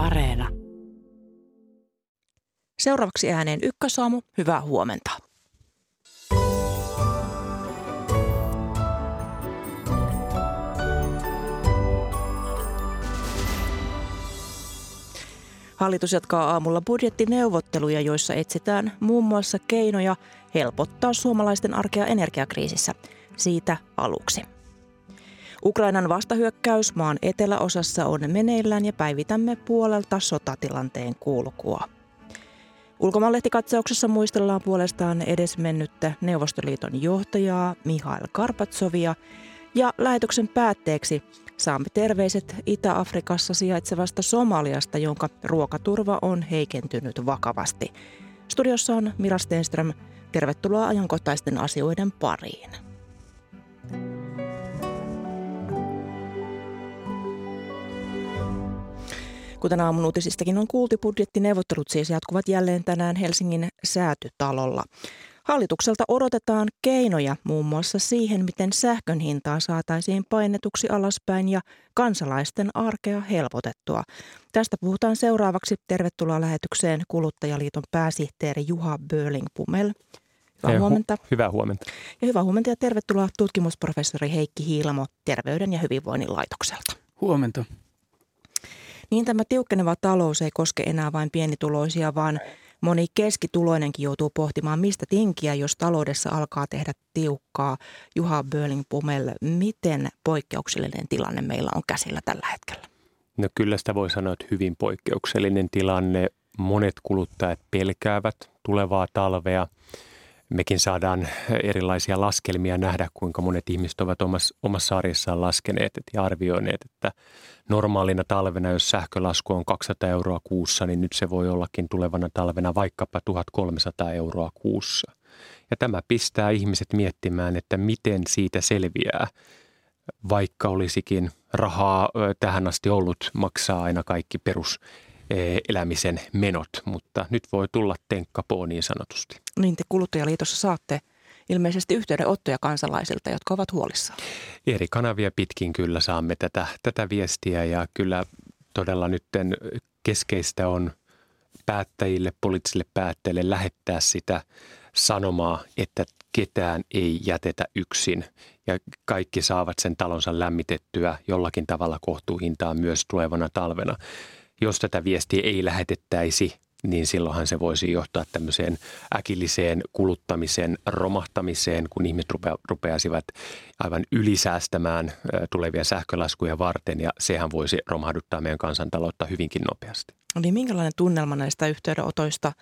Areena. Seuraavaksi ääneen ykkösaamu. Hyvää huomenta. Hallitus jatkaa aamulla budjettineuvotteluja, joissa etsitään muun muassa keinoja helpottaa suomalaisten arkea energiakriisissä. Siitä aluksi. Ukrainan vastahyökkäys maan eteläosassa on meneillään ja päivitämme puolelta sotatilanteen kulkua. Ulkomaanlehtikatsauksessa muistellaan puolestaan edesmennyttä Neuvostoliiton johtajaa Mihail Karpatsovia ja lähetyksen päätteeksi saamme terveiset Itä-Afrikassa sijaitsevasta Somaliasta, jonka ruokaturva on heikentynyt vakavasti. Studiossa on Mira Stenström. Tervetuloa ajankohtaisten asioiden pariin. Kuten aamun uutisistakin on kuultu, budjettineuvottelut siis jatkuvat jälleen tänään Helsingin säätytalolla. Hallitukselta odotetaan keinoja muun muassa siihen, miten sähkön hintaa saataisiin painetuksi alaspäin ja kansalaisten arkea helpotettua. Tästä puhutaan seuraavaksi. Tervetuloa lähetykseen Kuluttajaliiton pääsihteeri Juha Böling-Pumel. Hyvää Hu- huomenta. Hyvää huomenta. Ja hyvää huomenta ja tervetuloa tutkimusprofessori Heikki Hiilamo Terveyden ja hyvinvoinnin laitokselta. Huomenta. Niin tämä tiukkeneva talous ei koske enää vain pienituloisia, vaan moni keskituloinenkin joutuu pohtimaan, mistä tinkiä, jos taloudessa alkaa tehdä tiukkaa. Juha Böling-Pumel, miten poikkeuksellinen tilanne meillä on käsillä tällä hetkellä? No kyllä sitä voi sanoa, että hyvin poikkeuksellinen tilanne. Monet kuluttajat pelkäävät tulevaa talvea. Mekin saadaan erilaisia laskelmia nähdä, kuinka monet ihmiset ovat omassa, omassa arjessaan laskeneet ja arvioineet, että normaalina talvena, jos sähkölasku on 200 euroa kuussa, niin nyt se voi ollakin tulevana talvena vaikkapa 1300 euroa kuussa. Ja tämä pistää ihmiset miettimään, että miten siitä selviää, vaikka olisikin rahaa tähän asti ollut maksaa aina kaikki perus elämisen menot, mutta nyt voi tulla tenkkapoo niin sanotusti. Niin te Kuluttajaliitossa saatte ilmeisesti yhteydenottoja kansalaisilta, jotka ovat huolissaan. Eri kanavia pitkin kyllä saamme tätä, tätä viestiä ja kyllä todella nyt keskeistä on päättäjille, poliittisille päättäjille lähettää sitä sanomaa, että ketään ei jätetä yksin ja kaikki saavat sen talonsa lämmitettyä jollakin tavalla kohtuuhintaan myös tulevana talvena. Jos tätä viestiä ei lähetettäisi, niin silloinhan se voisi johtaa tämmöiseen äkilliseen kuluttamisen romahtamiseen, kun ihmiset rupea, rupeaisivat aivan ylisäästämään tulevia sähkölaskuja varten ja sehän voisi romahduttaa meidän kansantaloutta hyvinkin nopeasti. Niin minkälainen tunnelma näistä yhteydenotoista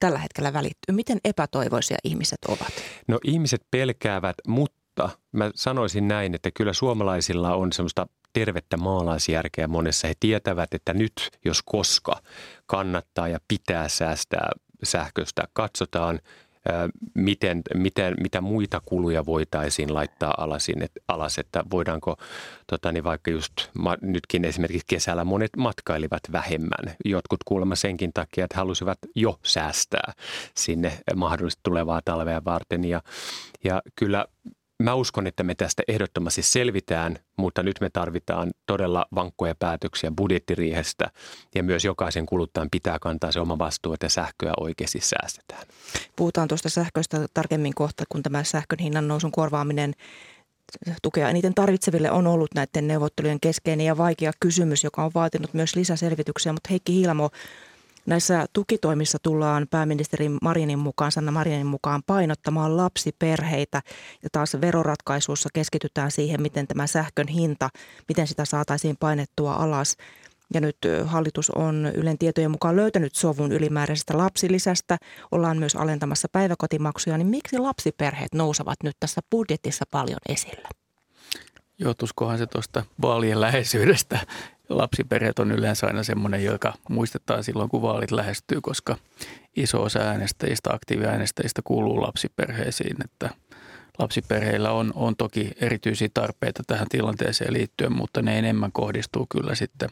tällä hetkellä välittyy? Miten epätoivoisia ihmiset ovat? No ihmiset pelkäävät, mutta mä sanoisin näin, että kyllä suomalaisilla on semmoista tervettä maalaisjärkeä monessa. He tietävät, että nyt jos koska kannattaa ja pitää säästää sähköstä. Katsotaan, miten, miten, mitä muita kuluja voitaisiin laittaa alasin, et, alas, että voidaanko tota, niin vaikka just ma, nytkin esimerkiksi kesällä monet matkailivat vähemmän. Jotkut kuulemma senkin takia, että halusivat jo säästää sinne mahdollisesti tulevaa talvea varten ja, ja kyllä Mä uskon, että me tästä ehdottomasti selvitään, mutta nyt me tarvitaan todella vankkoja päätöksiä budjettiriihestä ja myös jokaisen kuluttajan pitää kantaa se oma vastuu, että sähköä oikeasti säästetään. Puhutaan tuosta sähköistä tarkemmin kohta, kun tämä sähkön hinnan nousun korvaaminen tukea eniten tarvitseville on ollut näiden neuvottelujen keskeinen ja vaikea kysymys, joka on vaatinut myös lisäselvityksiä. Mutta Heikki Hiilamo, Näissä tukitoimissa tullaan pääministeri Marinin mukaan, Sanna Marinin mukaan painottamaan lapsiperheitä ja taas veroratkaisuissa keskitytään siihen, miten tämä sähkön hinta, miten sitä saataisiin painettua alas. Ja nyt hallitus on Ylen tietojen mukaan löytänyt sovun ylimääräisestä lapsilisästä. Ollaan myös alentamassa päiväkotimaksuja. Niin miksi lapsiperheet nousevat nyt tässä budjetissa paljon esille? Johtuskohan se tuosta vaalien läheisyydestä lapsiperheet on yleensä aina semmoinen, joka muistetaan silloin, kun vaalit lähestyy, koska iso osa äänestäjistä, aktiiviäänestäjistä kuuluu lapsiperheisiin, että lapsiperheillä on, on toki erityisiä tarpeita tähän tilanteeseen liittyen, mutta ne enemmän kohdistuu kyllä sitten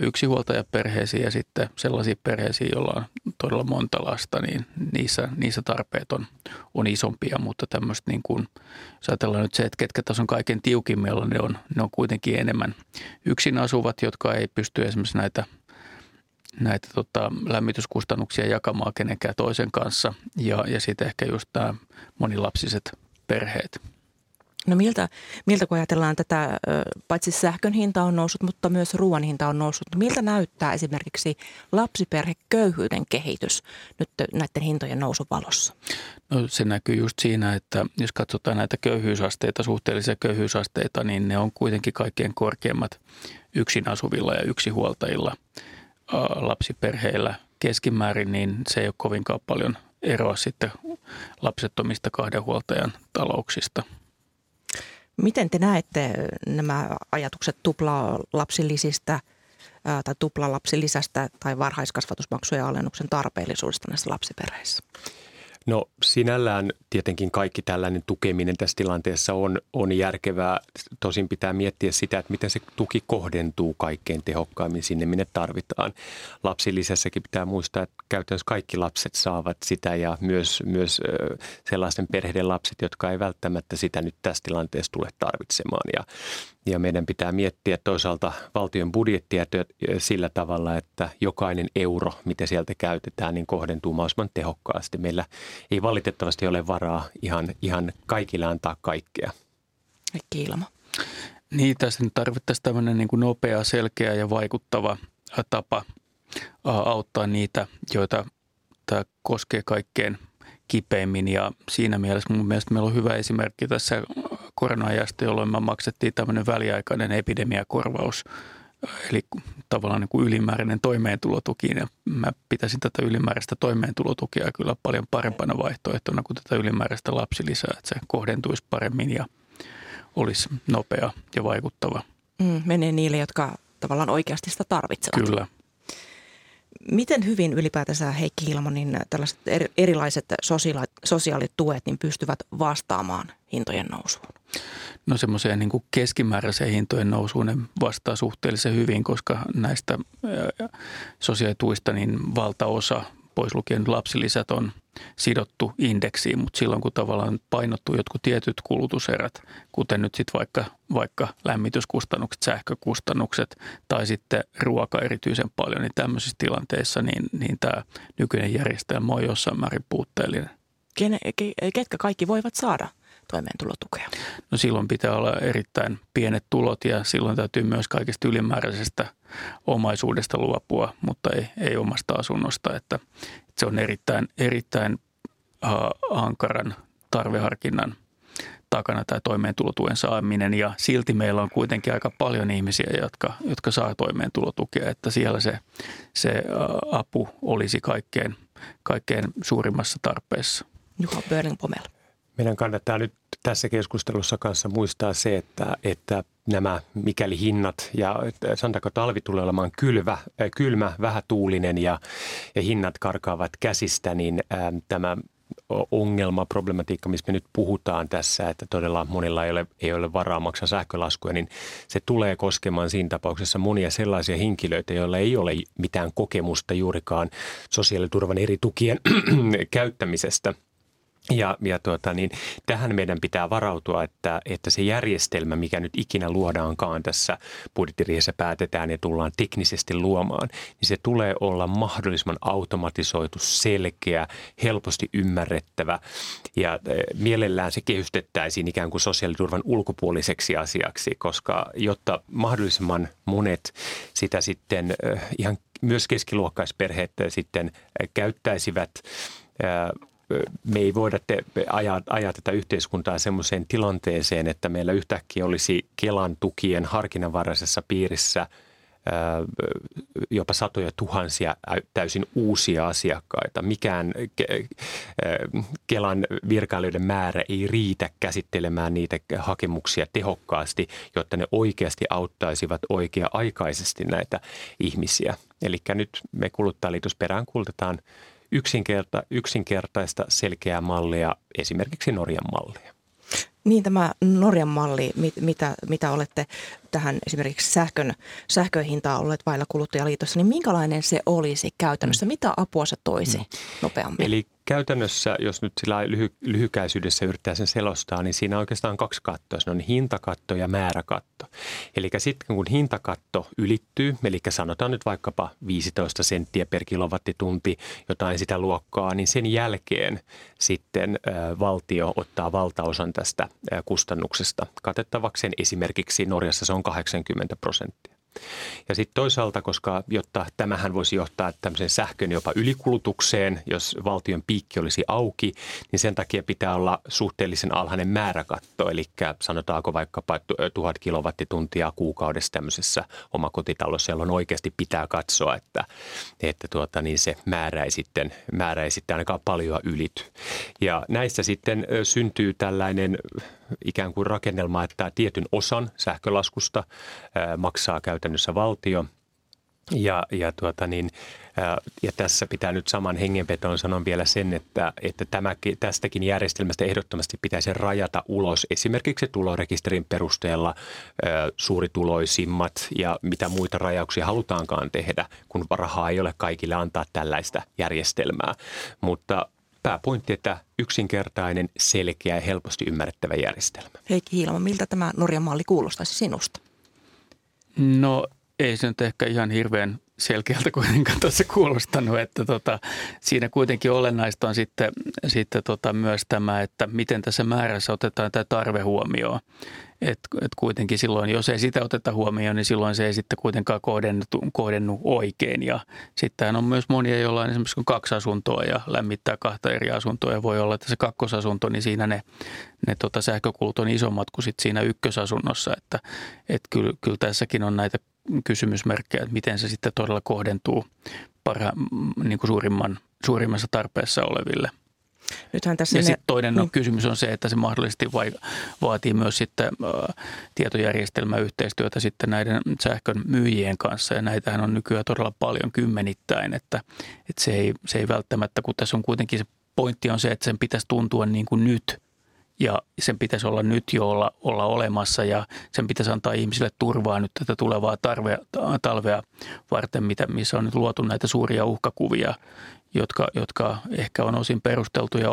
yksinhuoltajaperheisiin ja sitten sellaisiin perheisiin, joilla on todella monta lasta, niin niissä, niissä tarpeet on, on isompia, mutta tämmöistä niin kuin, jos ajatellaan nyt se, että ketkä tässä on kaiken tiukimmilla, ne on, ne on kuitenkin enemmän yksin asuvat, jotka ei pysty esimerkiksi näitä näitä tota, lämmityskustannuksia jakamaan kenenkään toisen kanssa ja, ja sitten ehkä just nämä monilapsiset perheet. No miltä, miltä kun ajatellaan tätä, paitsi sähkön hinta on noussut, mutta myös ruoan hinta on noussut, niin miltä näyttää esimerkiksi lapsiperheköyhyyden kehitys nyt näiden hintojen nousun valossa? No se näkyy just siinä, että jos katsotaan näitä köyhyysasteita, suhteellisia köyhyysasteita, niin ne on kuitenkin kaikkein korkeimmat yksin asuvilla ja yksihuoltajilla lapsiperheillä keskimäärin, niin se ei ole kovinkaan paljon eroa sitten lapsettomista kahden huoltajan talouksista – Miten te näette nämä ajatukset tuplalapsilisistä tai tuplalapsilisästä tai varhaiskasvatusmaksujen alennuksen tarpeellisuudesta näissä lapsiperheissä? No sinällään tietenkin kaikki tällainen tukeminen tässä tilanteessa on, on järkevää. Tosin pitää miettiä sitä, että miten se tuki kohdentuu kaikkein tehokkaimmin sinne, minne tarvitaan. Lapsilisässäkin pitää muistaa, että käytännössä kaikki lapset saavat sitä ja myös, myös sellaisten perheiden lapset, jotka ei välttämättä sitä nyt tässä tilanteessa tule tarvitsemaan. Ja ja meidän pitää miettiä toisaalta valtion budjettia sillä tavalla, että jokainen euro, mitä sieltä käytetään, niin kohdentuu mahdollisimman tehokkaasti. Meillä ei valitettavasti ole varaa ihan, ihan kaikille antaa kaikkea. Kiilama. Niin, tässä nyt tarvittaisiin tämmöinen niin kuin nopea, selkeä ja vaikuttava tapa auttaa niitä, joita tämä koskee kaikkein kipeimmin. Ja siinä mielessä mun mielestä meillä on hyvä esimerkki tässä korona-ajasta, jolloin me maksettiin tämmöinen väliaikainen epidemiakorvaus, eli tavallaan niin kuin ylimääräinen toimeentulotuki. Ja mä pitäisin tätä ylimääräistä toimeentulotukea kyllä paljon parempana vaihtoehtona kuin tätä ylimääräistä lapsilisää, että se kohdentuisi paremmin ja olisi nopea ja vaikuttava. Mm, menee niille, jotka tavallaan oikeasti sitä tarvitsevat. Kyllä. Miten hyvin ylipäätänsä Heikki Hilmonin tällaiset erilaiset sosiaalituet niin pystyvät vastaamaan hintojen nousuun? No semmoiseen niin keskimääräiseen hintojen nousuun ne vastaa suhteellisen hyvin, koska näistä sosiaalituista niin valtaosa pois lukien lapsilisät on sidottu indeksiin, mutta silloin kun tavallaan painottuu jotkut tietyt kulutuserät, kuten nyt sitten vaikka, vaikka lämmityskustannukset, sähkökustannukset tai sitten ruoka erityisen paljon, niin tämmöisissä tilanteissa niin, niin tämä nykyinen järjestelmä on jossain määrin puutteellinen. Kene, ketkä kaikki voivat saada toimeentulotukea? No silloin pitää olla erittäin pienet tulot ja silloin täytyy myös kaikesta ylimääräisestä omaisuudesta luopua, mutta ei, ei omasta asunnosta. Että, että se on erittäin, erittäin uh, ankaran tarveharkinnan takana tämä toimeentulotuen saaminen ja silti meillä on kuitenkin aika paljon ihmisiä, jotka, jotka saa toimeentulotukea, että siellä se, se apu olisi kaikkein, kaikkein suurimmassa tarpeessa. Juha Börling-Pomel. Meidän kannattaa nyt tässä keskustelussa kanssa muistaa se, että, että nämä, mikäli hinnat ja sanotaanko talvi tulee olemaan kylvä, äh, kylmä, vähätuulinen ja, ja hinnat karkaavat käsistä, niin ää, tämä ongelma, problematiikka, mistä me nyt puhutaan tässä, että todella monilla ei ole, ei ole varaa maksaa sähkölaskuja, niin se tulee koskemaan siinä tapauksessa monia sellaisia henkilöitä, joilla ei ole mitään kokemusta juurikaan sosiaaliturvan eri tukien käyttämisestä – ja, ja tuota, niin tähän meidän pitää varautua, että, että se järjestelmä, mikä nyt ikinä luodaankaan tässä budjettiriihessä päätetään ja tullaan teknisesti luomaan, niin se tulee olla mahdollisimman automatisoitu, selkeä, helposti ymmärrettävä. Ja e, mielellään se kehystettäisiin ikään kuin sosiaaliturvan ulkopuoliseksi asiaksi, koska jotta mahdollisimman monet sitä sitten e, ihan myös keskiluokkaisperheet sitten käyttäisivät me ei voida te, ajaa, ajaa tätä yhteiskuntaa semmoiseen tilanteeseen, että meillä yhtäkkiä olisi Kelan tukien harkinnanvaraisessa piirissä jopa satoja tuhansia täysin uusia asiakkaita. Mikään Kelan virkailijoiden määrä ei riitä käsittelemään niitä hakemuksia tehokkaasti, jotta ne oikeasti auttaisivat oikea-aikaisesti näitä ihmisiä. Eli nyt me kuluttajaliitos perään kultetaan yksinkerta, yksinkertaista selkeää mallia, esimerkiksi Norjan mallia. Niin tämä Norjan malli, mit, mitä, mitä olette tähän esimerkiksi sähkön, sähkön hintaa olleet vailla kuluttajaliitossa, niin minkälainen se olisi käytännössä? Mm. Mitä apua se toisi mm. nopeammin? Eli käytännössä, jos nyt sillä lyhy, lyhykäisyydessä yrittää sen selostaa, niin siinä on oikeastaan kaksi kattoa. Se on hintakatto ja määräkatto. Eli sitten kun hintakatto ylittyy, eli sanotaan nyt vaikkapa 15 senttiä per kilowattitunti, jotain sitä luokkaa, niin sen jälkeen sitten valtio ottaa valtaosan tästä kustannuksesta katettavakseen. Esimerkiksi Norjassa se on 80 prosenttia. Ja sitten toisaalta, koska jotta tämähän voisi johtaa tämmöiseen sähkön jopa ylikulutukseen, jos valtion piikki olisi auki, niin sen takia pitää olla suhteellisen alhainen määräkatto, eli sanotaanko vaikkapa tuhat kilowattituntia kuukaudessa tämmöisessä omakotitalossa, jolloin oikeasti pitää katsoa, että, että tuota, niin se määrä ei, sitten, määrä ei sitten ainakaan paljon ylity. Ja näissä sitten syntyy tällainen ikään kuin rakennelma, että tietyn osan sähkölaskusta maksaa käytännössä valtio. Ja, ja, tuota niin, ja tässä pitää nyt saman hengenvetoon sanon vielä sen, että, että tämä, tästäkin järjestelmästä ehdottomasti pitäisi rajata ulos esimerkiksi tulorekisterin perusteella suurituloisimmat ja mitä muita rajauksia halutaankaan tehdä, kun rahaa ei ole kaikille antaa tällaista järjestelmää. Mutta pääpointti, että yksinkertainen, selkeä ja helposti ymmärrettävä järjestelmä. Heikki Hiilama, miltä tämä Norjan malli kuulostaisi sinusta? No ei se nyt ehkä ihan hirveän selkeältä kuitenkaan tuossa kuulostanut, että tota, siinä kuitenkin olennaista on sitten, sitten tota myös tämä, että miten tässä määrässä otetaan tämä tarve huomioon. Et, et kuitenkin silloin, jos ei sitä oteta huomioon, niin silloin se ei sitten kuitenkaan kohdennu, kohdennu oikein. Ja sitten on myös monia, joilla on esimerkiksi kaksi asuntoa ja lämmittää kahta eri asuntoa. Ja voi olla, että se kakkosasunto, niin siinä ne, ne tota sähkökulut on isommat kuin sit siinä ykkösasunnossa. Että et kyllä, kyllä tässäkin on näitä kysymysmerkkejä, että miten se sitten todella kohdentuu parha, niin kuin suurimman, suurimmassa tarpeessa oleville – Nythän tässä ja ne, sitten toinen niin. kysymys on se, että se mahdollisesti vai, vaatii myös sitten tietojärjestelmäyhteistyötä sitten näiden sähkön myyjien kanssa. Ja näitähän on nykyään todella paljon kymmenittäin, että, että se, ei, se ei välttämättä, kun tässä on kuitenkin se pointti on se, että sen pitäisi tuntua niin kuin nyt ja sen pitäisi olla nyt jo olla, olla olemassa ja sen pitäisi antaa ihmisille turvaa nyt tätä tulevaa tarvea, talvea varten, mitä, missä on nyt luotu näitä suuria uhkakuvia jotka, jotka ehkä on osin perusteltuja,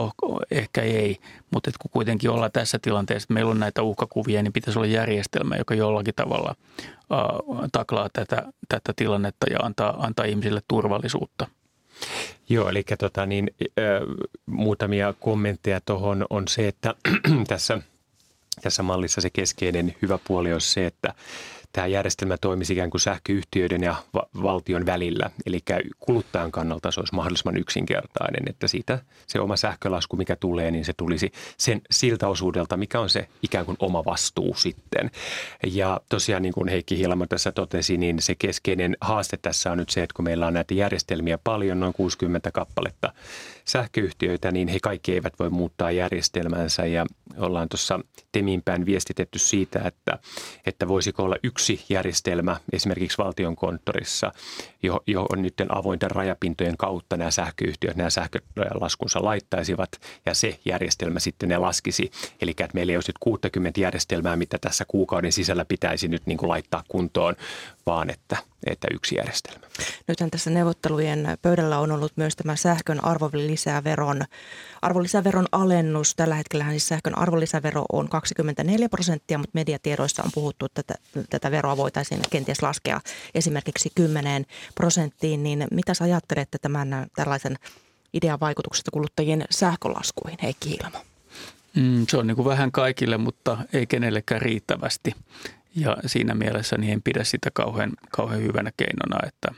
ehkä ei. Mutta kun kuitenkin ollaan tässä tilanteessa, että meillä on näitä uhkakuvia, niin pitäisi olla järjestelmä, joka jollakin tavalla äh, taklaa tätä, tätä tilannetta ja antaa, antaa ihmisille turvallisuutta. Joo, eli tota, niin, äh, muutamia kommentteja tuohon on se, että tässä, tässä mallissa se keskeinen hyvä puoli on se, että tämä järjestelmä toimisi ikään kuin sähköyhtiöiden ja va- valtion välillä. Eli kuluttajan kannalta se olisi mahdollisimman yksinkertainen, että siitä se oma sähkölasku, mikä tulee, niin se tulisi sen siltä osuudelta, mikä on se ikään kuin oma vastuu sitten. Ja tosiaan niin kuin Heikki Hilma tässä totesi, niin se keskeinen haaste tässä on nyt se, että kun meillä on näitä järjestelmiä paljon, noin 60 kappaletta sähköyhtiöitä, niin he kaikki eivät voi muuttaa järjestelmänsä ja ollaan tuossa Teminpäin viestitetty siitä, että, että voisiko olla yksi järjestelmä esimerkiksi valtion konttorissa, johon nyt avointen rajapintojen kautta nämä sähköyhtiöt nämä sähkölaskunsa laittaisivat ja se järjestelmä sitten ne laskisi. Eli että meillä ei olisi nyt 60 järjestelmää, mitä tässä kuukauden sisällä pitäisi nyt niin kuin laittaa kuntoon, vaan että, että yksi järjestelmä. Nythän tässä neuvottelujen pöydällä on ollut myös tämä sähkön arvonlisäveron, arvonlisäveron alennus. Tällä hetkellä siis sähkön arvonlisävero on 24 prosenttia, mutta mediatiedoissa on puhuttu, että tätä, tätä veroa voitaisiin kenties laskea esimerkiksi 10 prosenttiin. Niin mitä sä ajattelette tämän tällaisen idean vaikutuksesta kuluttajien sähkölaskuihin, Heikki Hiilamo? Mm, se on niin kuin vähän kaikille, mutta ei kenellekään riittävästi. Ja siinä mielessä niin en pidä sitä kauhean, kauhean hyvänä keinona, että,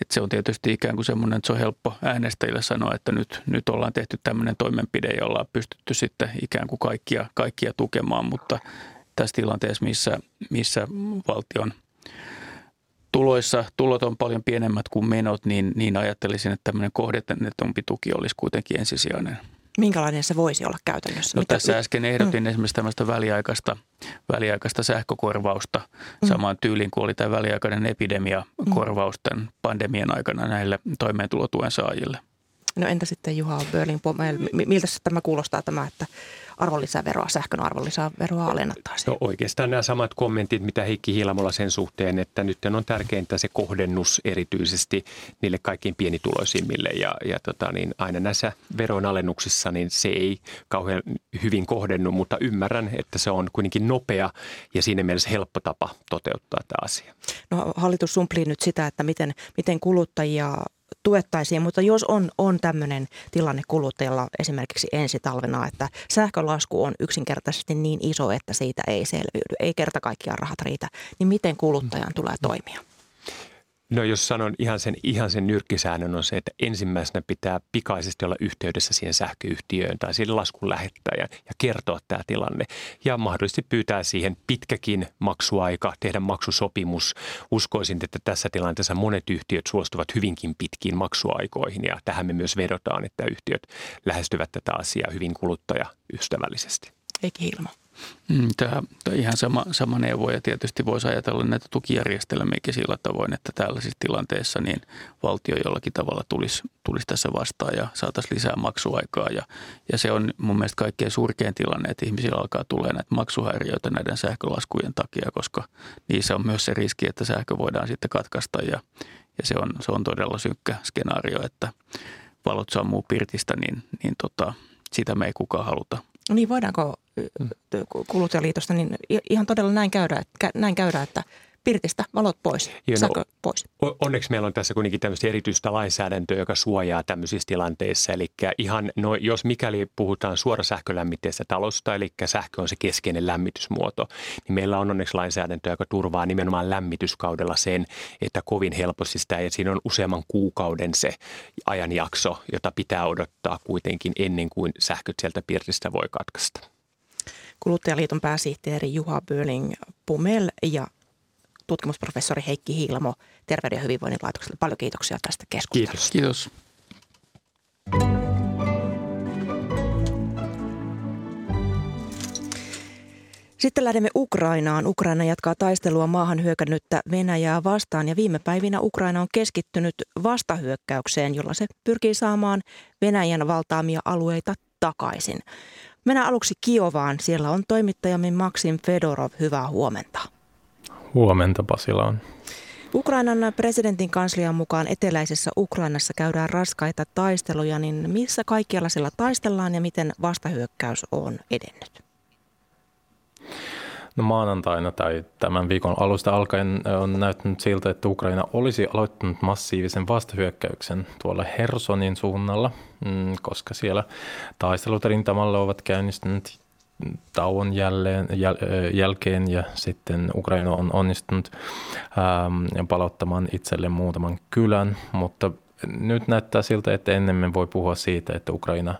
että se on tietysti ikään kuin semmoinen, että se on helppo äänestäjille sanoa, että nyt, nyt ollaan tehty tämmöinen toimenpide, jolla on pystytty sitten ikään kuin kaikkia, kaikkia tukemaan, mutta tässä tilanteessa, missä, missä valtion tuloissa tulot on paljon pienemmät kuin menot, niin, niin ajattelisin, että tämmöinen kohdennetumpi tuki olisi kuitenkin ensisijainen. Minkälainen se voisi olla käytännössä? No, Mitä? tässä äsken ehdotin mm. esimerkiksi tämmöistä väliaikaista, väliaikaista sähkökorvausta mm. samaan tyyliin kuin oli tämä väliaikainen epidemiakorvaus mm. tämän pandemian aikana näille toimeentulotuen saajille. No entä sitten Juha Börling, miltä tämä kuulostaa tämä, että arvonlisäveroa, sähkön arvonlisäveroa alennettaisiin? No oikeastaan nämä samat kommentit, mitä Heikki Hilamolla sen suhteen, että nyt on tärkeintä se kohdennus erityisesti niille kaikkiin pienituloisimmille ja, ja tota, niin aina näissä veronalennuksissa niin se ei kauhean hyvin kohdennu, mutta ymmärrän, että se on kuitenkin nopea ja siinä mielessä helppo tapa toteuttaa tämä asia. No hallitus sumplii nyt sitä, että miten, miten kuluttajia tuettaisiin, mutta jos on, on tämmöinen tilanne kuluttajalla esimerkiksi ensi talvena, että sähkölasku on yksinkertaisesti niin iso, että siitä ei selviydy, ei kerta kaikkiaan rahat riitä, niin miten kuluttajan tulee toimia? No jos sanon ihan sen, ihan sen nyrkkisäännön on se, että ensimmäisenä pitää pikaisesti olla yhteydessä siihen sähköyhtiöön tai sille laskun lähettäjän ja kertoa tämä tilanne. Ja mahdollisesti pyytää siihen pitkäkin maksuaika, tehdä maksusopimus. Uskoisin, että tässä tilanteessa monet yhtiöt suostuvat hyvinkin pitkiin maksuaikoihin ja tähän me myös vedotaan, että yhtiöt lähestyvät tätä asiaa hyvin kuluttajaystävällisesti. Eikä Hilma. Mm, tämä, tämä ihan sama, sama neuvo ja tietysti voisi ajatella näitä tukijärjestelmiäkin sillä tavoin, että tällaisissa tilanteissa niin valtio jollakin tavalla tulisi, tulisi tässä vastaan ja saataisiin lisää maksuaikaa. Ja, ja se on mun mielestä kaikkein surkein tilanne, että ihmisillä alkaa tulee näitä maksuhäiriöitä näiden sähkölaskujen takia, koska niissä on myös se riski, että sähkö voidaan sitten katkaista ja, ja se, on, se on todella synkkä skenaario, että valot sammuu pirtistä, niin, niin tota, sitä me ei kukaan haluta. Niin, voidaanko. Kuluttajaliitosta niin ihan todella näin käydä, näin käydä että pirtistä valot pois, Joo, sähkö pois. Onneksi meillä on tässä kuitenkin tämmöistä erityistä lainsäädäntöä, joka suojaa tämmöisissä tilanteissa. Eli ihan, no, jos mikäli puhutaan suorasähkölämmitteistä talosta, eli sähkö on se keskeinen lämmitysmuoto, niin meillä on onneksi lainsäädäntö, joka turvaa nimenomaan lämmityskaudella sen, että kovin helposti sitä, ja siinä on useamman kuukauden se ajanjakso, jota pitää odottaa kuitenkin ennen kuin sähköt sieltä pirtistä voi katkaista. Kuluttajaliiton pääsihteeri Juha Böling Pumel ja tutkimusprofessori Heikki Hiilamo Terveyden ja hyvinvoinnin laitokselle. Paljon kiitoksia tästä keskustelusta. Kiitos. Kiitos. Sitten lähdemme Ukrainaan. Ukraina jatkaa taistelua maahan hyökännyttä Venäjää vastaan ja viime päivinä Ukraina on keskittynyt vastahyökkäykseen, jolla se pyrkii saamaan Venäjän valtaamia alueita takaisin. Mennään aluksi Kiovaan. Siellä on toimittajamme Maxim Fedorov. Hyvää huomenta. Huomenta Pasila on. Ukrainan presidentin kanslian mukaan eteläisessä Ukrainassa käydään raskaita taisteluja, niin missä kaikkialla siellä taistellaan ja miten vastahyökkäys on edennyt? No maanantaina tai tämän viikon alusta alkaen on näyttänyt siltä, että Ukraina olisi aloittanut massiivisen vastahyökkäyksen tuolla Hersonin suunnalla, mm, koska siellä taistelut rintamalla ovat käynnistyneet tauon jälleen, jäl, jälkeen ja sitten Ukraina on onnistunut ähm, palauttamaan itselle muutaman kylän, mutta nyt näyttää siltä, että ennemmin voi puhua siitä, että Ukraina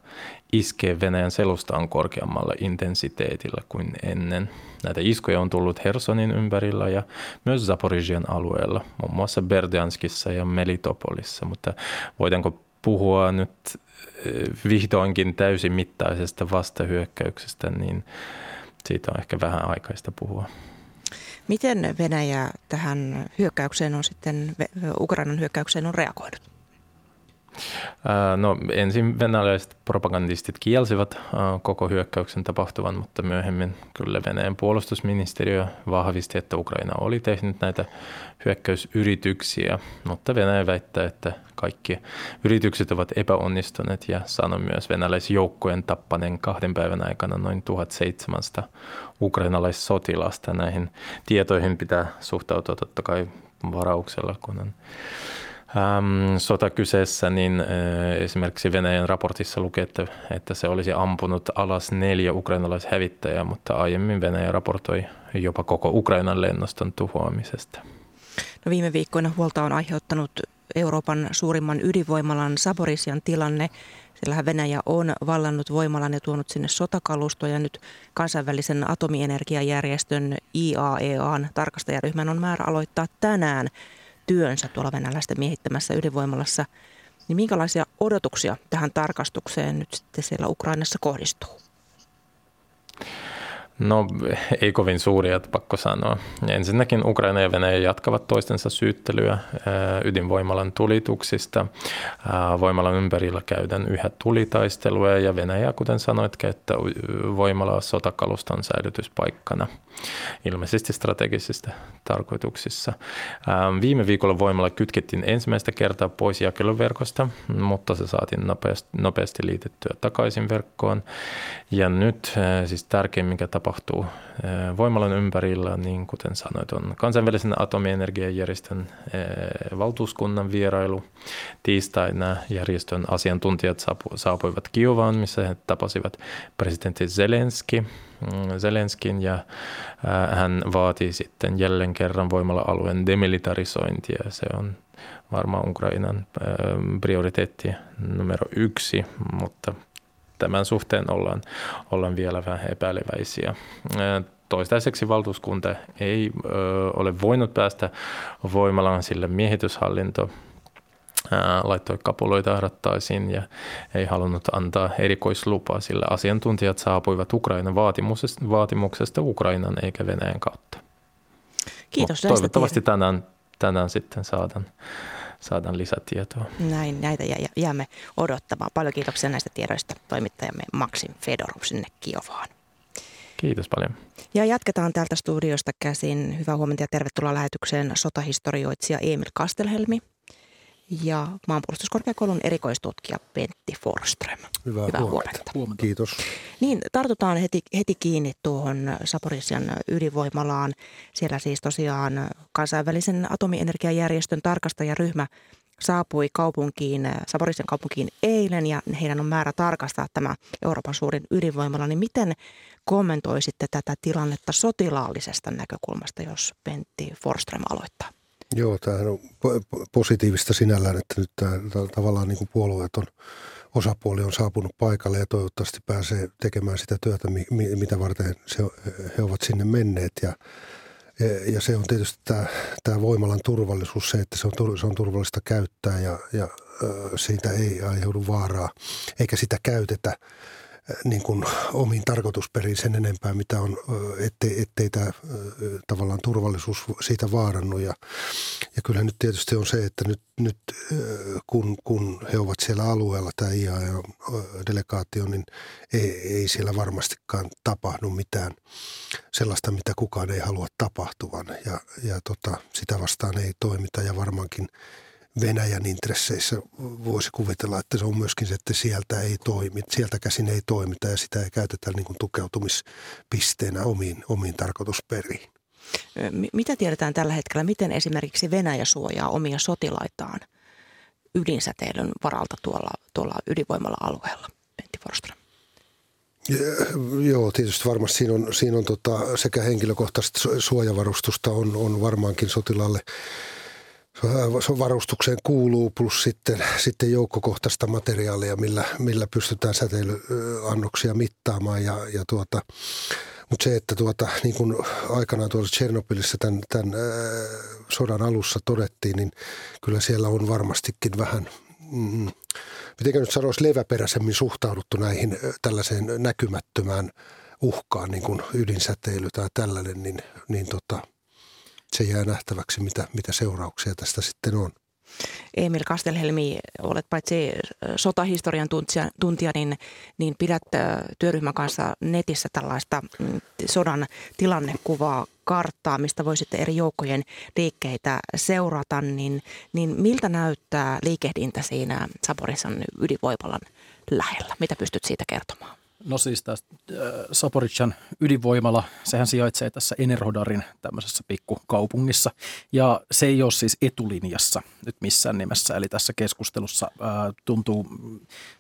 iskee Venäjän selustaan korkeammalla intensiteetillä kuin ennen. Näitä iskoja on tullut Hersonin ympärillä ja myös Zaporizhian alueella, muun muassa Berdianskissa ja Melitopolissa, mutta voidaanko puhua nyt vihdoinkin täysimittaisesta vastahyökkäyksestä, niin siitä on ehkä vähän aikaista puhua. Miten Venäjä tähän hyökkäykseen on sitten, Ukrainan hyökkäykseen on reagoinut? No ensin venäläiset propagandistit kielsivät koko hyökkäyksen tapahtuvan, mutta myöhemmin kyllä Venäjän puolustusministeriö vahvisti, että Ukraina oli tehnyt näitä hyökkäysyrityksiä, mutta Venäjä väittää, että kaikki yritykset ovat epäonnistuneet ja sanoi myös venäläisjoukkojen tappaneen kahden päivän aikana noin 1700 ukrainalaissotilasta. Näihin tietoihin pitää suhtautua totta kai varauksella, kun on ähm, sota kyseessä, niin äh, esimerkiksi Venäjän raportissa lukee, että, että se olisi ampunut alas neljä ukrainalaishävittäjää, mutta aiemmin Venäjä raportoi jopa koko Ukrainan lennoston tuhoamisesta. No viime viikkoina huolta on aiheuttanut Euroopan suurimman ydinvoimalan Saborisian tilanne. Sillähän Venäjä on vallannut voimalan ja tuonut sinne sotakalustoja. Ja nyt kansainvälisen atomienergiajärjestön IAEAn tarkastajaryhmän on määrä aloittaa tänään työnsä tuolla venäläisten miehittämässä ydinvoimalassa. Niin minkälaisia odotuksia tähän tarkastukseen nyt sitten siellä Ukrainassa kohdistuu? No ei kovin suuria, että pakko sanoa. Ensinnäkin Ukraina ja Venäjä jatkavat toistensa syyttelyä ydinvoimalan tulituksista. Voimalan ympärillä käydään yhä tulitaistelua ja Venäjä, kuten sanoit, käyttää voimalaa sotakaluston säilytyspaikkana ilmeisesti strategisista tarkoituksissa. Viime viikolla voimalla kytkettiin ensimmäistä kertaa pois jakeluverkosta, mutta se saatiin nopeasti, liitettyä takaisin verkkoon. Ja nyt siis tärkein, mikä tapahtuu voimalan ympärillä, niin kuten sanoit, on kansainvälisen atomienergiajärjestön valtuuskunnan vierailu. Tiistaina järjestön asiantuntijat saapuivat Kiovaan, missä he tapasivat presidentti Zelenski, mm, Zelenskin ja hän vaatii sitten jälleen kerran voimala-alueen demilitarisointia. Se on varmaan Ukrainan prioriteetti numero yksi, mutta tämän suhteen ollaan, ollaan vielä vähän epäileväisiä. Toistaiseksi valtuuskunta ei ö, ole voinut päästä voimalaan, sillä miehityshallinto laittoi kapuloita rattaisiin ja ei halunnut antaa erikoislupaa, sillä asiantuntijat saapuivat Ukrainan vaatimuksesta, vaatimuksesta Ukrainan eikä Venäjän kautta. Kiitos Toivottavasti tänään, tänään sitten saadaan saadaan lisätietoa. Näin, näitä jäämme odottamaan. Paljon kiitoksia näistä tiedoista toimittajamme Maksim Fedorov sinne Kiovaan. Kiitos paljon. Ja jatketaan täältä studiosta käsin. Hyvää huomenta ja tervetuloa lähetykseen sotahistorioitsija Emil Kastelhelmi ja maanpuolustuskorkeakoulun erikoistutkija Pentti Forström. Hyvää, Hyvää huomenta. huomenta. Kiitos. Niin, tartutaan heti, heti kiinni tuohon Saporisian ydinvoimalaan. Siellä siis tosiaan kansainvälisen atomienergiajärjestön tarkastajaryhmä saapui kaupunkiin, Saporisian kaupunkiin eilen ja heidän on määrä tarkastaa tämä Euroopan suurin ydinvoimala. Niin miten kommentoisitte tätä tilannetta sotilaallisesta näkökulmasta, jos Pentti Forström aloittaa? Joo, tämähän on positiivista sinällään, että nyt tämä, tavallaan niin kuin puolueeton osapuoli on saapunut paikalle ja toivottavasti pääsee tekemään sitä työtä, mitä varten se, he ovat sinne menneet. Ja, ja se on tietysti tämä, tämä voimalan turvallisuus, se, että se on, se on turvallista käyttää ja, ja siitä ei aiheudu vaaraa, eikä sitä käytetä – niin kuin omiin tarkoitusperiin sen enempää, mitä on, ettei, ettei tämä tavallaan turvallisuus siitä vaarannut. Ja, ja kyllä nyt tietysti on se, että nyt, nyt kun, kun he ovat siellä alueella, tämä IAE-delegaatio, niin ei, ei siellä varmastikaan tapahdu mitään sellaista, mitä kukaan ei halua tapahtuvan. Ja, ja tota, sitä vastaan ei toimita ja varmaankin – Venäjän intresseissä voisi kuvitella, että se on myöskin se, että sieltä ei toimi, sieltä käsin ei toimita ja sitä ei käytetä niin kuin tukeutumispisteenä omiin, omiin tarkoitusperiin. Mitä tiedetään tällä hetkellä, miten esimerkiksi Venäjä suojaa omia sotilaitaan ydinsäteilyn varalta tuolla, tuolla ydinvoimalla-alueella, Pentti Forström? Joo, tietysti varmasti siinä on, siinä on tota, sekä henkilökohtaista suojavarustusta on, on varmaankin sotilaalle – varustukseen kuuluu, plus sitten, sitten joukkokohtaista materiaalia, millä, millä pystytään säteilyannoksia mittaamaan. Ja, ja tuota, mutta se, että tuota, niin kuin aikanaan tuolla Tchernobylissa tämän, tämän sodan alussa todettiin, niin kyllä siellä on varmastikin vähän, mm, miten nyt sanoisi, leväperäisemmin suhtauduttu näihin tällaiseen näkymättömään uhkaan, niin kuin ydinsäteily tai tällainen, niin, niin tota – se jää nähtäväksi, mitä, mitä seurauksia tästä sitten on. Emil Kastelhelmi, olet paitsi sotahistorian tuntija, niin, niin pidät työryhmän kanssa netissä tällaista mm, sodan tilannekuvaa, karttaa, mistä voisitte eri joukkojen liikkeitä seurata, niin, niin miltä näyttää liikehdintä siinä Saporissan ydinvoimalan lähellä? Mitä pystyt siitä kertomaan? No siis tästä äh, ydinvoimala, sehän sijaitsee tässä Enerhodarin tämmöisessä pikkukaupungissa. Ja se ei ole siis etulinjassa nyt missään nimessä. Eli tässä keskustelussa äh, tuntuu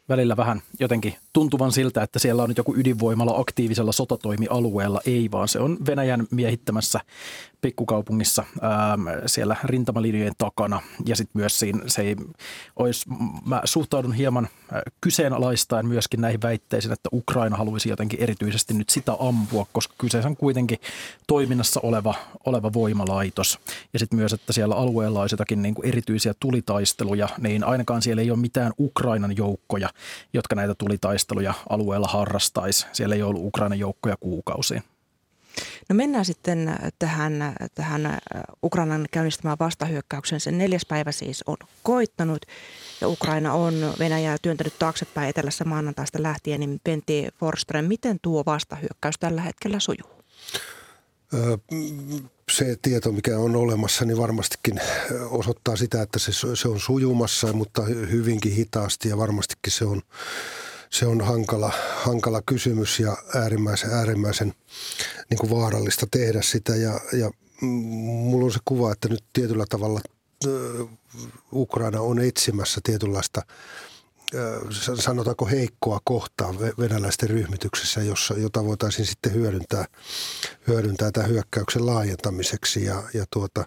välillä vähän jotenkin tuntuvan siltä, että siellä on nyt joku ydinvoimala aktiivisella sotatoimialueella. Ei, vaan se on Venäjän miehittämässä pikkukaupungissa ää, siellä rintamalinjojen takana. Ja sitten myös siinä se ei olisi, mä suhtaudun hieman kyseenalaistaen myöskin näihin väitteisiin, että Ukraina haluaisi jotenkin erityisesti nyt sitä ampua, koska kyseessä on kuitenkin toiminnassa oleva, oleva voimalaitos. Ja sitten myös, että siellä alueella olisi jotakin niin kuin erityisiä tulitaisteluja, niin ainakaan siellä ei ole mitään Ukrainan joukkoja, jotka näitä tulitaisteluja alueella harrastaisi. Siellä ei ollut Ukrainan joukkoja kuukausiin. No mennään sitten tähän, tähän Ukrainan käynnistämään vastahyökkäyksen. Sen neljäs päivä siis on koittanut ja Ukraina on Venäjää työntänyt taaksepäin etelässä maanantaista lähtien. Niin Pentti Forström, miten tuo vastahyökkäys tällä hetkellä sujuu? Se tieto, mikä on olemassa, niin varmastikin osoittaa sitä, että se, se on sujumassa, mutta hyvinkin hitaasti ja varmastikin se on, se on hankala, hankala kysymys ja äärimmäisen, äärimmäisen niin kuin vaarallista tehdä sitä. Ja, ja mulla on se kuva, että nyt tietyllä tavalla Ukraina on etsimässä tietynlaista – sanotaanko heikkoa kohtaa venäläisten ryhmityksessä, jossa, jota voitaisiin sitten hyödyntää, hyödyntää tämän hyökkäyksen laajentamiseksi. Ja, ja tuota,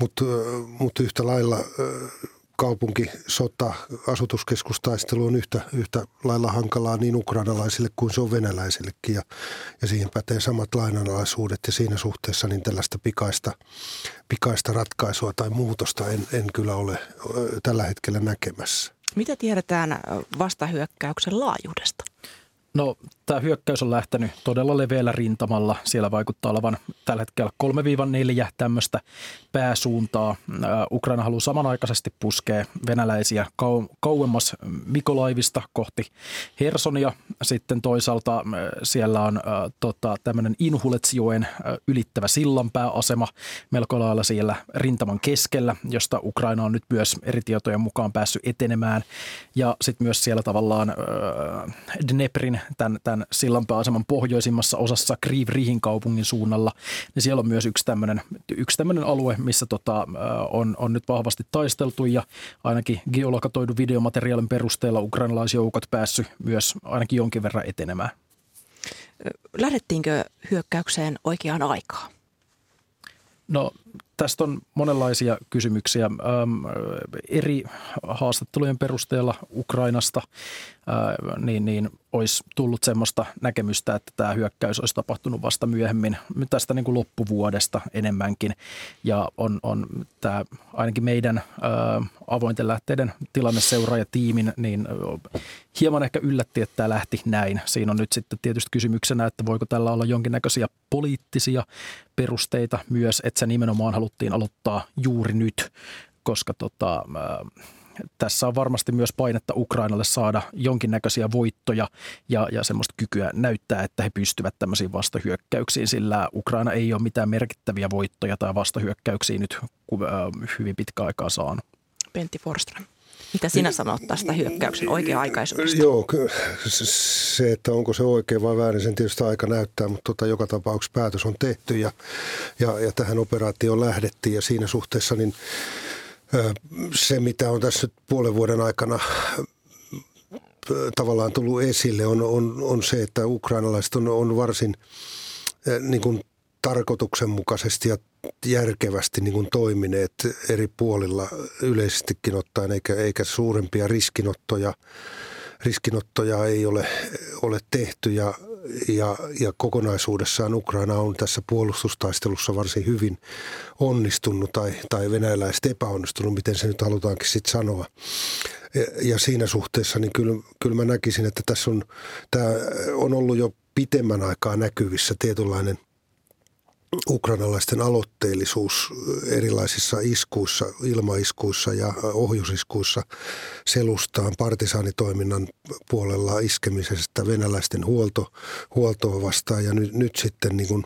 mutta, mutta yhtä lailla kaupunki, sota, asutuskeskustaistelu on yhtä, yhtä lailla hankalaa niin ukrainalaisille kuin se on venäläisillekin. Ja, ja siihen pätee samat lainanalaisuudet ja siinä suhteessa niin tällaista pikaista, pikaista ratkaisua tai muutosta en, en kyllä ole tällä hetkellä näkemässä. Mitä tiedetään vastahyökkäyksen laajuudesta? No tämä hyökkäys on lähtenyt todella leveällä rintamalla. Siellä vaikuttaa olevan tällä hetkellä 3-4 tämmöistä pääsuuntaa. Ukraina haluaa samanaikaisesti puskea venäläisiä kau- kauemmas Mikolaivista kohti Hersonia. Sitten toisaalta siellä on äh, tota, tämmöinen Inhuletsjoen äh, ylittävä sillanpääasema melko lailla siellä rintaman keskellä, josta Ukraina on nyt myös eri tietojen mukaan päässyt etenemään. Ja sitten myös siellä tavallaan äh, Dneprin, tämän, tämän sillanpääaseman pohjoisimmassa osassa Kriivrihin kaupungin suunnalla, niin siellä on myös yksi tämmöinen, yksi tämmöinen alue, missä tota, on, on nyt vahvasti taisteltu ja ainakin geolokatoidun videomateriaalin perusteella ukrainalaisjoukot päässyt myös ainakin jonkin verran etenemään. Lähdettiinkö hyökkäykseen oikeaan aikaan? No tästä on monenlaisia kysymyksiä. Ähm, eri haastattelujen perusteella Ukrainasta äh, niin, niin olisi tullut semmoista näkemystä, että tämä hyökkäys olisi tapahtunut vasta myöhemmin tästä niin kuin loppuvuodesta enemmänkin. Ja on, on tämä ainakin meidän äh, avointen lähteiden tilanneseuraajatiimin, niin hieman ehkä yllätti, että tämä lähti näin. Siinä on nyt sitten tietysti kysymyksenä, että voiko tällä olla jonkinnäköisiä poliittisia perusteita myös, että se nimenomaan haluttiin aloittaa juuri nyt, koska tota, tässä on varmasti myös painetta Ukrainalle saada jonkinnäköisiä voittoja ja, ja semmoista kykyä näyttää, että he pystyvät tämmöisiin vastahyökkäyksiin, sillä Ukraina ei ole mitään merkittäviä voittoja tai vastahyökkäyksiä nyt hyvin pitkä aikaa saanut. Pentti Forström. Mitä sinä sanot tästä hyökkäyksen oikea-aikaisuudesta? Joo, se, että onko se oikein vai väärin, sen tietysti aika näyttää, mutta tota, joka tapauksessa päätös on tehty ja, ja, ja tähän operaatioon lähdettiin ja siinä suhteessa niin se, mitä on tässä nyt puolen vuoden aikana tavallaan tullut esille, on, on, on se, että ukrainalaiset on, on varsin niin kuin tarkoituksenmukaisesti ja järkevästi niin kuin toimineet eri puolilla yleisestikin ottaen, eikä, eikä suurempia riskinottoja, riskinottoja ei ole, ole tehty ja, ja, ja kokonaisuudessaan Ukraina on tässä puolustustaistelussa varsin hyvin onnistunut tai, tai venäläiset epäonnistunut, miten se nyt halutaankin sitten sanoa. Ja, ja siinä suhteessa niin kyllä, kyllä mä näkisin, että tässä on, tämä on ollut jo pitemmän aikaa näkyvissä tietynlainen – ukrainalaisten aloitteellisuus erilaisissa iskuissa, ilmaiskuissa ja ohjusiskuissa selustaan partisaanitoiminnan puolella iskemisestä venäläisten huolto, huoltoa vastaan. Ja nyt, nyt sitten niin kuin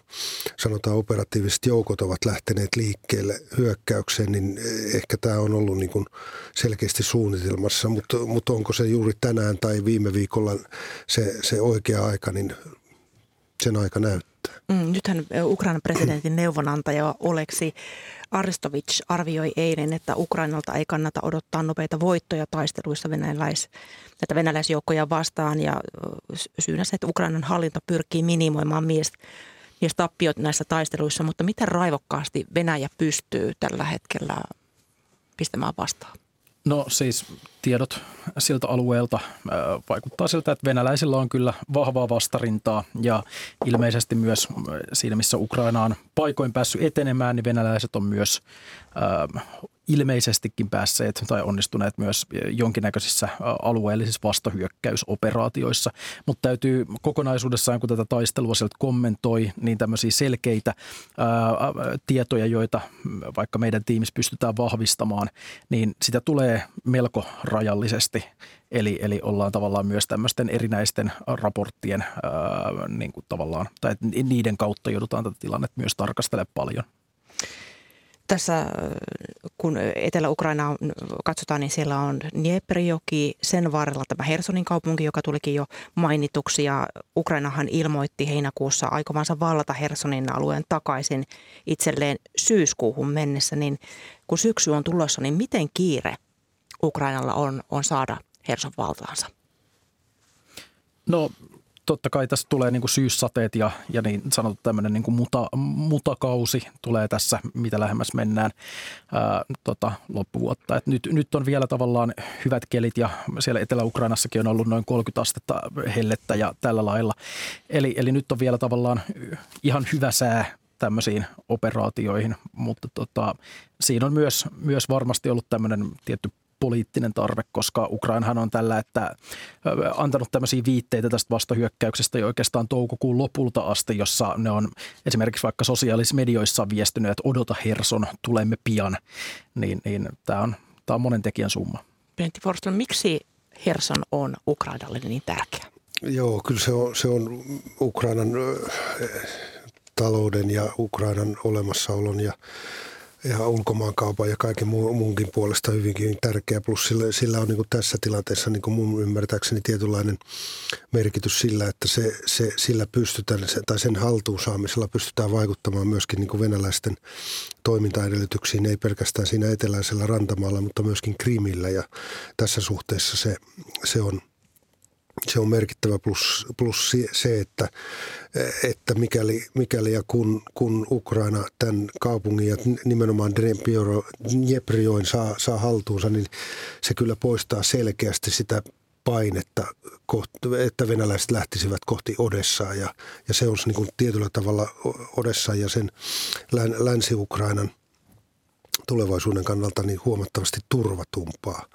sanotaan operatiiviset joukot ovat lähteneet liikkeelle hyökkäykseen, niin ehkä tämä on ollut niin kuin selkeästi suunnitelmassa, mutta, mutta onko se juuri tänään tai viime viikolla se, se oikea aika, niin sen aika näyttää. Mm, nythän Ukrainan presidentin neuvonantaja Oleksi Aristovich arvioi eilen, että Ukrainalta ei kannata odottaa nopeita voittoja taisteluissa venäläis, näitä venäläisjoukkoja vastaan ja syynä se, että Ukrainan hallinto pyrkii minimoimaan mies, mies tappiot näissä taisteluissa, mutta miten raivokkaasti Venäjä pystyy tällä hetkellä pistämään vastaan? No siis tiedot siltä alueelta. Vaikuttaa siltä, että venäläisillä on kyllä vahvaa vastarintaa ja ilmeisesti myös siinä, missä Ukraina on paikoin päässyt etenemään, niin venäläiset on myös ilmeisestikin päässeet tai onnistuneet myös jonkinnäköisissä alueellisissa vastahyökkäysoperaatioissa. Mutta täytyy kokonaisuudessaan, kun tätä taistelua sieltä kommentoi, niin tämmöisiä selkeitä ää, tietoja, joita vaikka meidän tiimissä pystytään vahvistamaan, niin sitä tulee melko rajallisesti. Eli, eli ollaan tavallaan myös tämmöisten erinäisten raporttien ää, niin kuin tavallaan, tai niiden kautta joudutaan tätä tilannetta myös tarkastelemaan paljon tässä kun Etelä-Ukraina katsotaan, niin siellä on Dnieperjoki, sen varrella tämä Hersonin kaupunki, joka tulikin jo mainituksi ja Ukrainahan ilmoitti heinäkuussa aikovansa vallata Hersonin alueen takaisin itselleen syyskuuhun mennessä, niin kun syksy on tulossa, niin miten kiire Ukrainalla on, on saada Herson valtaansa? No totta kai tässä tulee niin kuin syyssateet ja, ja niin sanottu tämmöinen niin kuin muta, mutakausi tulee tässä, mitä lähemmäs mennään ää, tota, loppuvuotta. Et nyt, nyt on vielä tavallaan hyvät kelit ja siellä Etelä-Ukrainassakin on ollut noin 30 astetta hellettä ja tällä lailla. Eli, eli nyt on vielä tavallaan ihan hyvä sää tämmöisiin operaatioihin, mutta tota, siinä on myös, myös varmasti ollut tämmöinen tietty poliittinen tarve, koska Ukrainahan on tällä, että antanut tämmöisiä viitteitä tästä vastahyökkäyksestä jo oikeastaan toukokuun lopulta asti, jossa ne on esimerkiksi vaikka sosiaalisissa medioissa viestinyt, että odota Herson, tulemme pian, niin, niin tämä on, tämä on monen tekijän summa. Pentti Forston, miksi Herson on Ukrainalle niin tärkeä? Joo, kyllä se on, se on Ukrainan talouden ja Ukrainan olemassaolon ja ja ulkomaankaupan ja kaiken muunkin puolesta hyvinkin tärkeä. Plus sillä, sillä on niin kuin tässä tilanteessa niin kuin mun ymmärtääkseni tietynlainen merkitys sillä, että se, se, sillä pystytään, tai sen haltuun saamisella pystytään vaikuttamaan myöskin niin kuin venäläisten toimintaedellytyksiin, ei pelkästään siinä eteläisellä rantamaalla, mutta myöskin Krimillä. Ja tässä suhteessa se, se on – se on merkittävä plus, plus se, että, että mikäli, mikäli ja kun, kun Ukraina tämän kaupungin ja nimenomaan Dnieprioin saa, saa haltuunsa, niin se kyllä poistaa selkeästi sitä painetta, että venäläiset lähtisivät kohti Odessaa ja, ja se on niin tietyllä tavalla Odessa ja sen Länsi-Ukrainan tulevaisuuden kannalta niin huomattavasti turvatumpaa.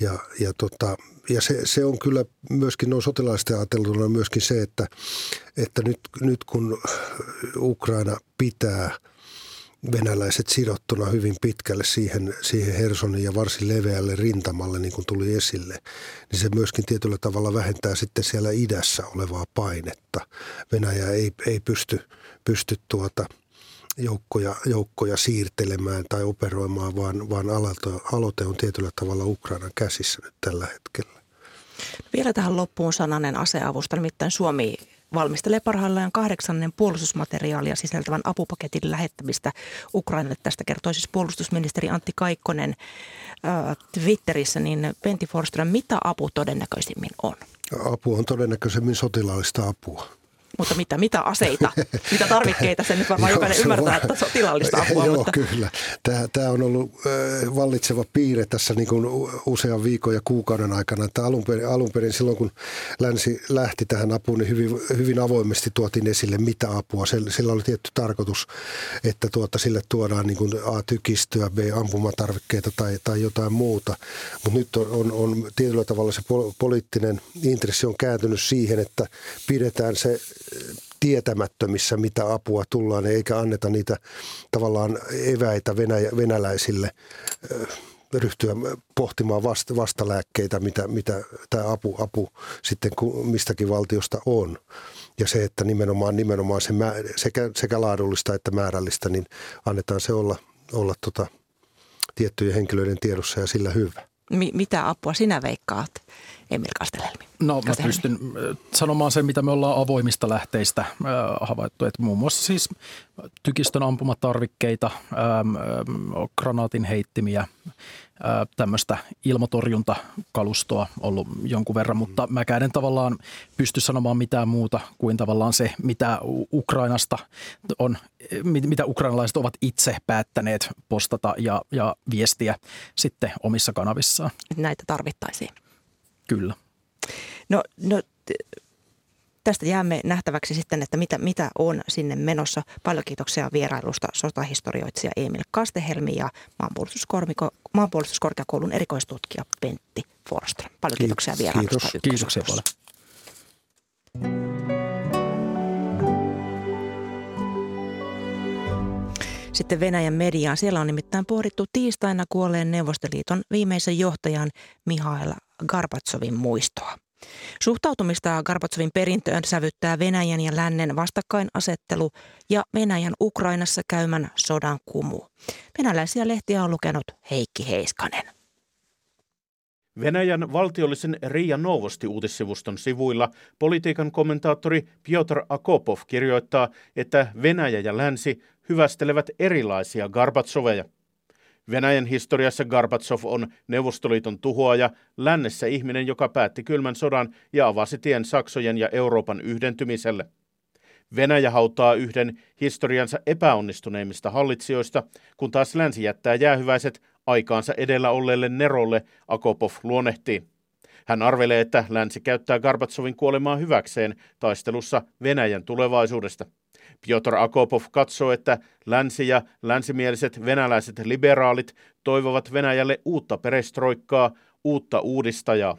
Ja, ja, tota, ja se, se, on kyllä myöskin noin sotilaallisesti ajateltuna myöskin se, että, että nyt, nyt kun Ukraina pitää venäläiset sidottuna hyvin pitkälle siihen, siihen Hersonin ja varsin leveälle rintamalle, niin kuin tuli esille, niin se myöskin tietyllä tavalla vähentää sitten siellä idässä olevaa painetta. Venäjä ei, ei pysty, pysty tuota – joukkoja, joukkoja siirtelemään tai operoimaan, vaan, vaan aloite, aloite on tietyllä tavalla Ukrainan käsissä nyt tällä hetkellä. Vielä tähän loppuun sananen aseavusta, nimittäin Suomi valmistelee parhaillaan kahdeksannen puolustusmateriaalia sisältävän apupaketin lähettämistä Ukrainalle. Tästä kertoi siis puolustusministeri Antti Kaikkonen äh, Twitterissä. Niin Pentti Forström, mitä apu todennäköisimmin on? Apu on todennäköisemmin sotilaallista apua. Mutta mitä, mitä aseita, mitä tarvikkeita, se nyt varmaan Joo, jokainen ymmärtää, että sotilaallista apua. Joo, mutta... kyllä. Tämä, tämä on ollut äh, vallitseva piirre tässä niin kuin usean viikon ja kuukauden aikana. Että alun, perin, alun perin silloin, kun länsi lähti tähän apuun, niin hyvin, hyvin avoimesti tuotiin esille, mitä apua. Sillä oli tietty tarkoitus, että tuota, sille tuodaan niin kuin A, tykistöä, B, ampumatarvikkeita tai, tai jotain muuta. Mutta nyt on, on, on tietyllä tavalla se poliittinen intressi on kääntynyt siihen, että pidetään se tietämättömissä, mitä apua tullaan, eikä anneta niitä tavallaan eväitä Venäjä, venäläisille ryhtyä pohtimaan vasta, vastalääkkeitä, mitä, mitä tämä apu, apu sitten mistäkin valtiosta on. Ja se, että nimenomaan, nimenomaan se sekä, sekä laadullista että määrällistä, niin annetaan se olla, olla tota, tiettyjen henkilöiden tiedossa ja sillä hyvä. Mi- mitä apua sinä veikkaat, Emil Kastelhelmi? No mä pystyn sanomaan sen, mitä me ollaan avoimista lähteistä havaittu, että muun muassa siis tykistön ampumatarvikkeita, granaatin heittimiä, tämmöistä ilmatorjuntakalustoa ollut jonkun verran, mutta mä en tavallaan pysty sanomaan mitään muuta kuin tavallaan se, mitä Ukrainasta on, mitä ukrainalaiset ovat itse päättäneet postata ja, ja viestiä sitten omissa kanavissaan. Näitä tarvittaisiin. Kyllä. No, no tästä jäämme nähtäväksi sitten, että mitä, mitä on sinne menossa. Paljon kiitoksia vierailusta sotahistorioitsija Emil Kastehelmi ja maanpuolustuskorkeakoulun erikoistutkija Pentti Forsström. Paljon kiitoksia vierailusta. Kiitos. Kiitoksia paljon. Sitten Venäjän mediaan. Siellä on nimittäin pohdittu tiistaina kuolleen Neuvostoliiton viimeisen johtajan Mihail Garbatsovin muistoa. Suhtautumista Garbatsovin perintöön sävyttää Venäjän ja lännen vastakkainasettelu ja Venäjän Ukrainassa käymän sodan kumu. Venäläisiä lehtiä on lukenut Heikki Heiskanen. Venäjän valtiollisen Ria Novosti uutissivuston sivuilla politiikan kommentaattori Piotr Akopov kirjoittaa, että Venäjä ja länsi hyvästelevät erilaisia Garbatsoveja. Venäjän historiassa Garbatsov on Neuvostoliiton tuhoaja, lännessä ihminen, joka päätti kylmän sodan ja avasi tien Saksojen ja Euroopan yhdentymiselle. Venäjä hautaa yhden historiansa epäonnistuneimmista hallitsijoista, kun taas länsi jättää jäähyväiset aikaansa edellä olleelle Nerolle, Akopov luonnehtii. Hän arvelee, että länsi käyttää Garbatsovin kuolemaa hyväkseen taistelussa Venäjän tulevaisuudesta. Piotr Akopov katsoo, että länsi ja länsimieliset venäläiset liberaalit toivovat Venäjälle uutta perestroikkaa, uutta uudistajaa.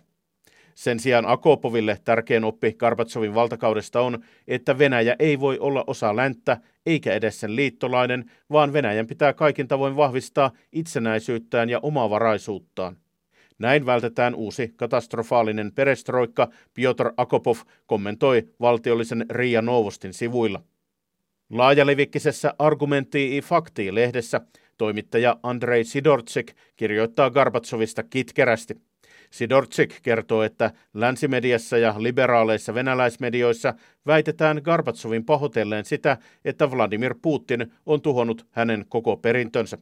Sen sijaan Akopoville tärkein oppi Karbatsovin valtakaudesta on, että Venäjä ei voi olla osa länttä eikä edes sen liittolainen, vaan Venäjän pitää kaikin tavoin vahvistaa itsenäisyyttään ja omavaraisuuttaan. Näin vältetään uusi katastrofaalinen perestroikka, Piotr Akopov kommentoi valtiollisen Ria Novostin sivuilla. Laajalevikkisessä Argumentii Faktii-lehdessä toimittaja Andrei Sidorczyk kirjoittaa Garbatsovista kitkerästi. Sidorczyk kertoo, että länsimediassa ja liberaaleissa venäläismedioissa väitetään Garbatsovin pahoitelleen sitä, että Vladimir Putin on tuhonnut hänen koko perintönsä.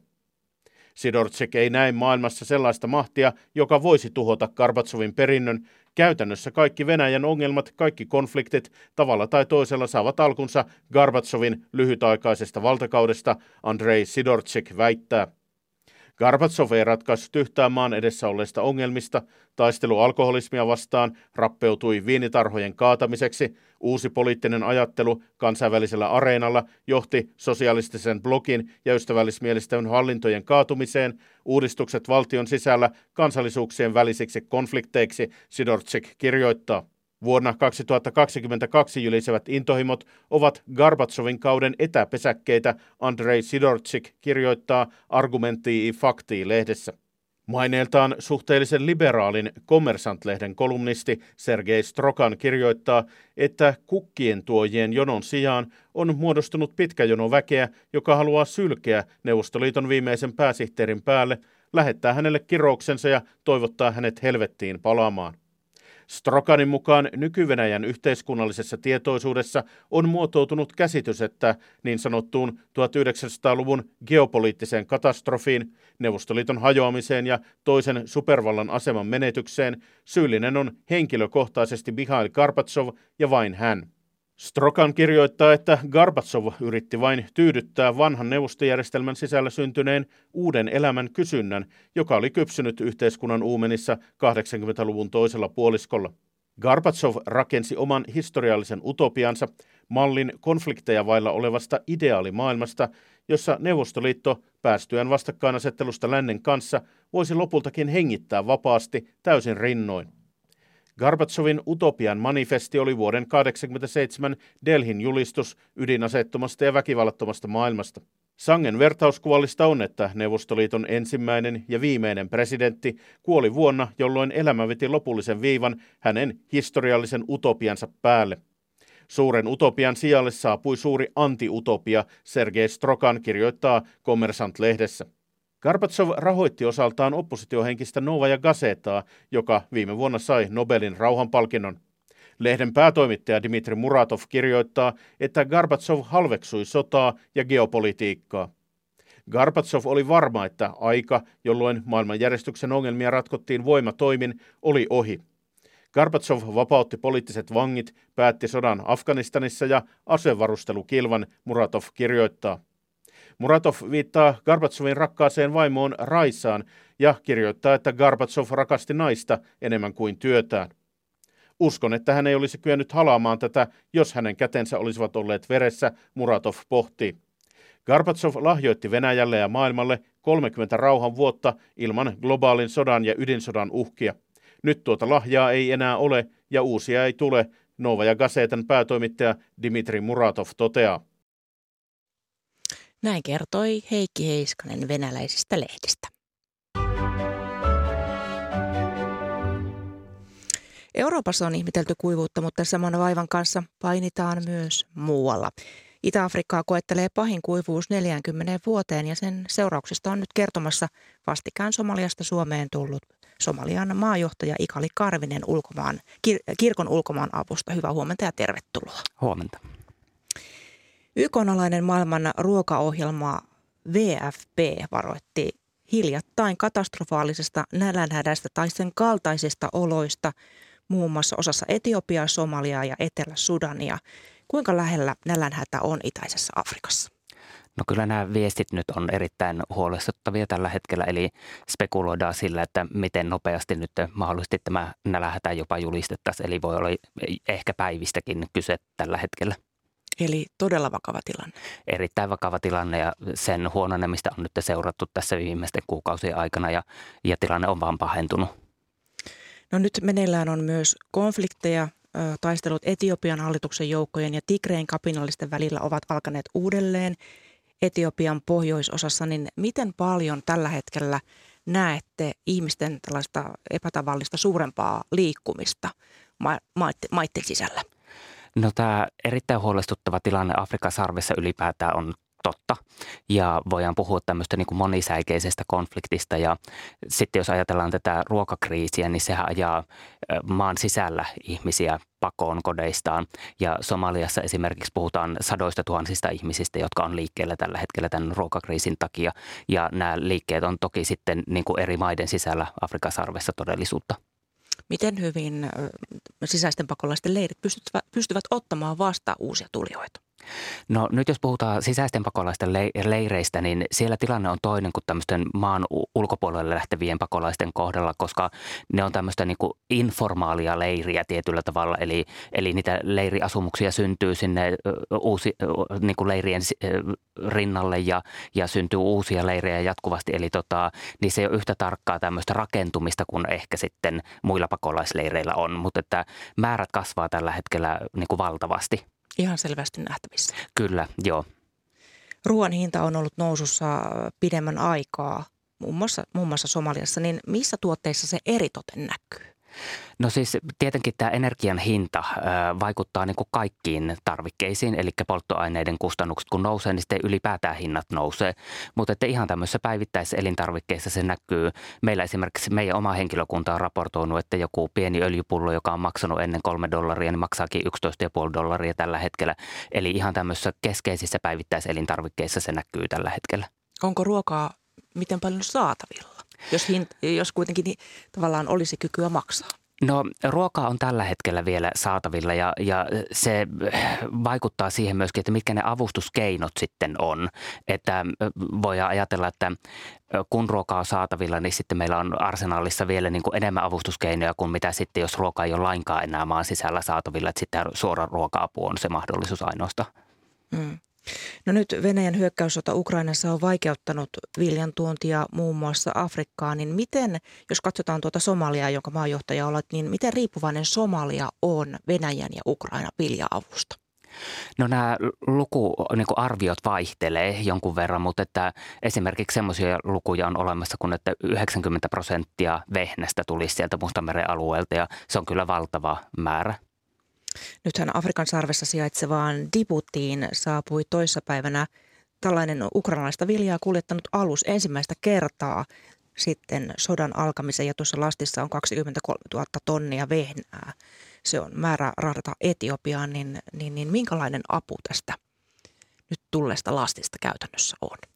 Sidorczyk ei näe maailmassa sellaista mahtia, joka voisi tuhota Garbatsovin perinnön. Käytännössä kaikki Venäjän ongelmat, kaikki konfliktit tavalla tai toisella saavat alkunsa Garbatsovin lyhytaikaisesta valtakaudesta, Andrei Sidorczyk väittää. Garbatsov ei ratkaissut yhtään maan edessä olleista ongelmista. Taistelu alkoholismia vastaan rappeutui viinitarhojen kaatamiseksi. Uusi poliittinen ajattelu kansainvälisellä areenalla johti sosialistisen blokin ja ystävällismielisten hallintojen kaatumiseen. Uudistukset valtion sisällä kansallisuuksien välisiksi konflikteiksi, Sidorczyk kirjoittaa. Vuonna 2022 jylisevät intohimot ovat Garbatsovin kauden etäpesäkkeitä, Andrei Sidorczyk kirjoittaa Argumentii faktii lehdessä. Maineeltaan suhteellisen liberaalin Kommersant-lehden kolumnisti Sergei Strokan kirjoittaa, että kukkien tuojien jonon sijaan on muodostunut pitkä jono väkeä, joka haluaa sylkeä Neuvostoliiton viimeisen pääsihteerin päälle, lähettää hänelle kirouksensa ja toivottaa hänet helvettiin palaamaan. Strokanin mukaan nyky-Venäjän yhteiskunnallisessa tietoisuudessa on muotoutunut käsitys, että niin sanottuun 1900-luvun geopoliittiseen katastrofiin, Neuvostoliiton hajoamiseen ja toisen supervallan aseman menetykseen syyllinen on henkilökohtaisesti Mihail Karpatsov ja vain hän. Strokan kirjoittaa, että Garbatsov yritti vain tyydyttää vanhan neuvostojärjestelmän sisällä syntyneen uuden elämän kysynnän, joka oli kypsynyt yhteiskunnan uumenissa 80-luvun toisella puoliskolla. Garbatsov rakensi oman historiallisen utopiansa, mallin konflikteja vailla olevasta ideaalimaailmasta, jossa Neuvostoliitto päästyään vastakkainasettelusta lännen kanssa voisi lopultakin hengittää vapaasti täysin rinnoin. Garbatsovin utopian manifesti oli vuoden 1987 Delhin julistus ydinaseettomasta ja väkivallattomasta maailmasta. Sangen vertauskuvallista on, että Neuvostoliiton ensimmäinen ja viimeinen presidentti kuoli vuonna, jolloin elämä veti lopullisen viivan hänen historiallisen utopiansa päälle. Suuren utopian sijalle saapui suuri antiutopia, Sergei Strokan kirjoittaa Kommersant-lehdessä. Gorbatsov rahoitti osaltaan oppositiohenkistä Novaja Gazetaa, joka viime vuonna sai Nobelin rauhanpalkinnon. Lehden päätoimittaja Dimitri Muratov kirjoittaa, että Gorbatsov halveksui sotaa ja geopolitiikkaa. Gorbatsov oli varma, että aika, jolloin maailmanjärjestyksen ongelmia ratkottiin voimatoimin, oli ohi. Gorbatsov vapautti poliittiset vangit, päätti sodan Afganistanissa ja asevarustelukilvan, Muratov kirjoittaa. Muratov viittaa Gorbatsovin rakkaaseen vaimoon Raisaan ja kirjoittaa, että Gorbatsov rakasti naista enemmän kuin työtään. Uskon, että hän ei olisi kyennyt halaamaan tätä, jos hänen kätensä olisivat olleet veressä, Muratov pohtii. Gorbatsov lahjoitti Venäjälle ja maailmalle 30 rauhan vuotta ilman globaalin sodan ja ydinsodan uhkia. Nyt tuota lahjaa ei enää ole ja uusia ei tule, Nova ja Gazetan päätoimittaja Dimitri Muratov toteaa. Näin kertoi Heikki Heiskanen venäläisistä lehdistä. Euroopassa on ihmetelty kuivuutta, mutta saman vaivan kanssa painitaan myös muualla. Itä-Afrikkaa koettelee pahin kuivuus 40 vuoteen ja sen seurauksista on nyt kertomassa vastikään Somaliasta Suomeen tullut Somalian maajohtaja Ikali Karvinen ulkomaan, kir- kirkon ulkomaan avusta. Hyvää huomenta ja tervetuloa. Huomenta. YK-alainen maailman ruokaohjelma VFP varoitti hiljattain katastrofaalisesta nälänhädästä tai sen kaltaisista oloista muun muassa osassa Etiopiaa, Somaliaa ja Etelä-Sudania. Kuinka lähellä nälänhätä on itäisessä Afrikassa? No kyllä nämä viestit nyt on erittäin huolestuttavia tällä hetkellä, eli spekuloidaan sillä, että miten nopeasti nyt mahdollisesti tämä nälänhätä jopa julistettaisiin, eli voi olla ehkä päivistäkin kyse tällä hetkellä. Eli todella vakava tilanne. Erittäin vakava tilanne ja sen huononemista on nyt seurattu tässä viimeisten kuukausien aikana ja, ja tilanne on vaan pahentunut. No nyt meneillään on myös konflikteja. Taistelut Etiopian hallituksen joukkojen ja Tigreen kapinallisten välillä ovat alkaneet uudelleen Etiopian pohjoisosassa. Niin miten paljon tällä hetkellä näette ihmisten tällaista epätavallista suurempaa liikkumista maiden sisällä? No tämä erittäin huolestuttava tilanne Afrikan sarvessa ylipäätään on totta. Ja voidaan puhua tämmöistä niin kuin monisäikeisestä konfliktista. Ja sitten jos ajatellaan tätä ruokakriisiä, niin sehän ajaa maan sisällä ihmisiä pakoon kodeistaan. Ja Somaliassa esimerkiksi puhutaan sadoista tuhansista ihmisistä, jotka on liikkeellä tällä hetkellä tämän ruokakriisin takia. Ja nämä liikkeet on toki sitten niin kuin eri maiden sisällä Afrikan sarvessa todellisuutta. Miten hyvin sisäisten pakolaisten leirit pystyvät, pystyvät ottamaan vastaan uusia tulijoita? No nyt jos puhutaan sisäisten pakolaisten leireistä, niin siellä tilanne on toinen kuin tämmöisten maan ulkopuolelle lähtevien pakolaisten kohdalla, koska ne on tämmöistä niin kuin informaalia leiriä tietyllä tavalla. Eli, eli niitä leiriasumuksia syntyy sinne uusi, niin kuin leirien rinnalle ja, ja syntyy uusia leirejä jatkuvasti. Eli tota, niin se ei ole yhtä tarkkaa tämmöistä rakentumista kuin ehkä sitten muilla pakolaisleireillä on, mutta että määrät kasvaa tällä hetkellä niin kuin valtavasti. Ihan selvästi nähtävissä. Kyllä, joo. Ruoan hinta on ollut nousussa pidemmän aikaa, muun muassa, muun muassa Somaliassa, niin missä tuotteissa se eritoten näkyy? No siis tietenkin tämä energian hinta vaikuttaa niin kuin kaikkiin tarvikkeisiin, eli polttoaineiden kustannukset kun nousee, niin sitten ylipäätään hinnat nousee. Mutta että ihan tämmöisissä päivittäisissä elintarvikkeissa se näkyy. Meillä esimerkiksi meidän oma henkilökunta on raportoinut, että joku pieni öljypullo, joka on maksanut ennen kolme dollaria, niin maksaakin 11,5 dollaria tällä hetkellä. Eli ihan tämmöisissä keskeisissä päivittäisissä elintarvikkeissa se näkyy tällä hetkellä. Onko ruokaa miten paljon saatavilla? Jos, hint, jos kuitenkin niin, tavallaan olisi kykyä maksaa? No ruokaa on tällä hetkellä vielä saatavilla ja, ja se vaikuttaa siihen myöskin, että mitkä ne avustuskeinot sitten on. Että voidaan ajatella, että kun ruokaa on saatavilla, niin sitten meillä on arsenaalissa vielä niin kuin enemmän avustuskeinoja kuin mitä sitten, jos ruoka ei ole lainkaan enää maan sisällä saatavilla. Että sitten suora ruoka-apu on se mahdollisuus ainoastaan. Mm. No nyt Venäjän hyökkäyssota Ukrainassa on vaikeuttanut viljan tuontia muun muassa Afrikkaan, niin miten, jos katsotaan tuota Somaliaa, jonka maajohtaja olet, niin miten riippuvainen Somalia on Venäjän ja Ukraina vilja-avusta? No nämä lukuarviot niin vaihtelee jonkun verran, mutta että esimerkiksi semmoisia lukuja on olemassa kuin, että 90 prosenttia vehnästä tulisi sieltä Mustameren alueelta ja se on kyllä valtava määrä. Nythän Afrikan sarvessa sijaitsevaan Diboutiin saapui toissapäivänä tällainen ukrainalaista viljaa kuljettanut alus ensimmäistä kertaa sitten sodan alkamisen ja tuossa lastissa on 23 000 tonnia vehnää. Se on määrä rahdata Etiopiaan, niin, niin, niin minkälainen apu tästä nyt tulleesta lastista käytännössä on?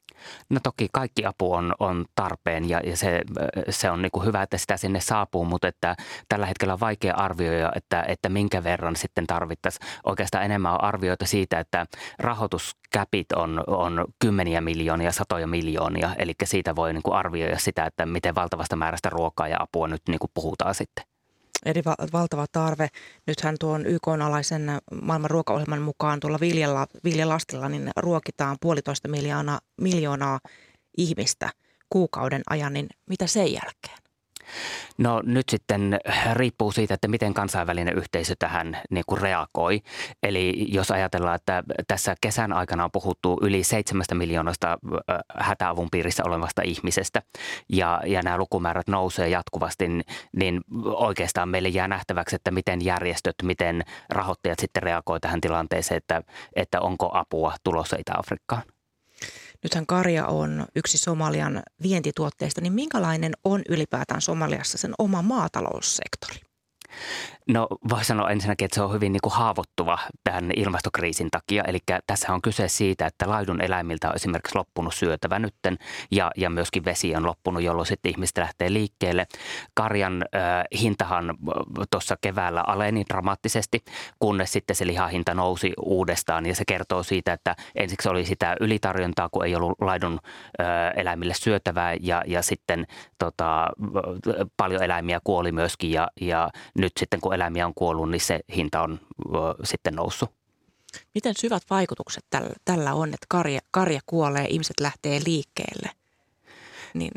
No toki kaikki apu on, on tarpeen ja, ja se, se on niin kuin hyvä, että sitä sinne saapuu, mutta että tällä hetkellä on vaikea arvioida, että, että minkä verran sitten tarvittaisiin. Oikeastaan enemmän on arvioita siitä, että rahoituskäpit on, on kymmeniä miljoonia, satoja miljoonia, eli siitä voi niin kuin arvioida sitä, että miten valtavasta määrästä ruokaa ja apua nyt niin kuin puhutaan sitten. Eli va- valtava tarve. Nythän tuon YK-alaisen maailman ruokaohjelman mukaan tuolla viljellä, viljelastilla niin ruokitaan puolitoista miljoonaa, miljoonaa ihmistä kuukauden ajan, niin mitä sen jälkeen? No nyt sitten riippuu siitä, että miten kansainvälinen yhteisö tähän niin kuin reagoi. Eli jos ajatellaan, että tässä kesän aikana on puhuttu yli seitsemästä miljoonasta hätäavun piirissä olevasta ihmisestä ja, ja nämä lukumäärät nousee jatkuvasti, niin oikeastaan meille jää nähtäväksi, että miten järjestöt, miten rahoittajat sitten reagoivat tähän tilanteeseen, että, että onko apua tulossa Itä-Afrikkaan. Nythän karja on yksi Somalian vientituotteista, niin minkälainen on ylipäätään Somaliassa sen oma maataloussektori? No voi sanoa ensinnäkin, että se on hyvin niin kuin haavoittuva tämän ilmastokriisin takia. Eli tässä on kyse siitä, että laidun eläimiltä on esimerkiksi loppunut syötävä nytten ja, ja myöskin vesi on loppunut, jolloin sitten ihmiset lähtee liikkeelle. Karjan äh, hintahan tuossa keväällä aleni dramaattisesti, kunnes sitten se lihahinta nousi uudestaan ja se kertoo siitä, että ensiksi oli sitä ylitarjontaa, kun ei ollut laidun äh, eläimille syötävää ja, ja sitten tota, paljon eläimiä kuoli myöskin ja, ja nyt sitten kun eläimiä on kuollut, niin se hinta on sitten noussut. Miten syvät vaikutukset tällä, tällä on, että karja, karja kuolee, ihmiset lähtee liikkeelle? Niin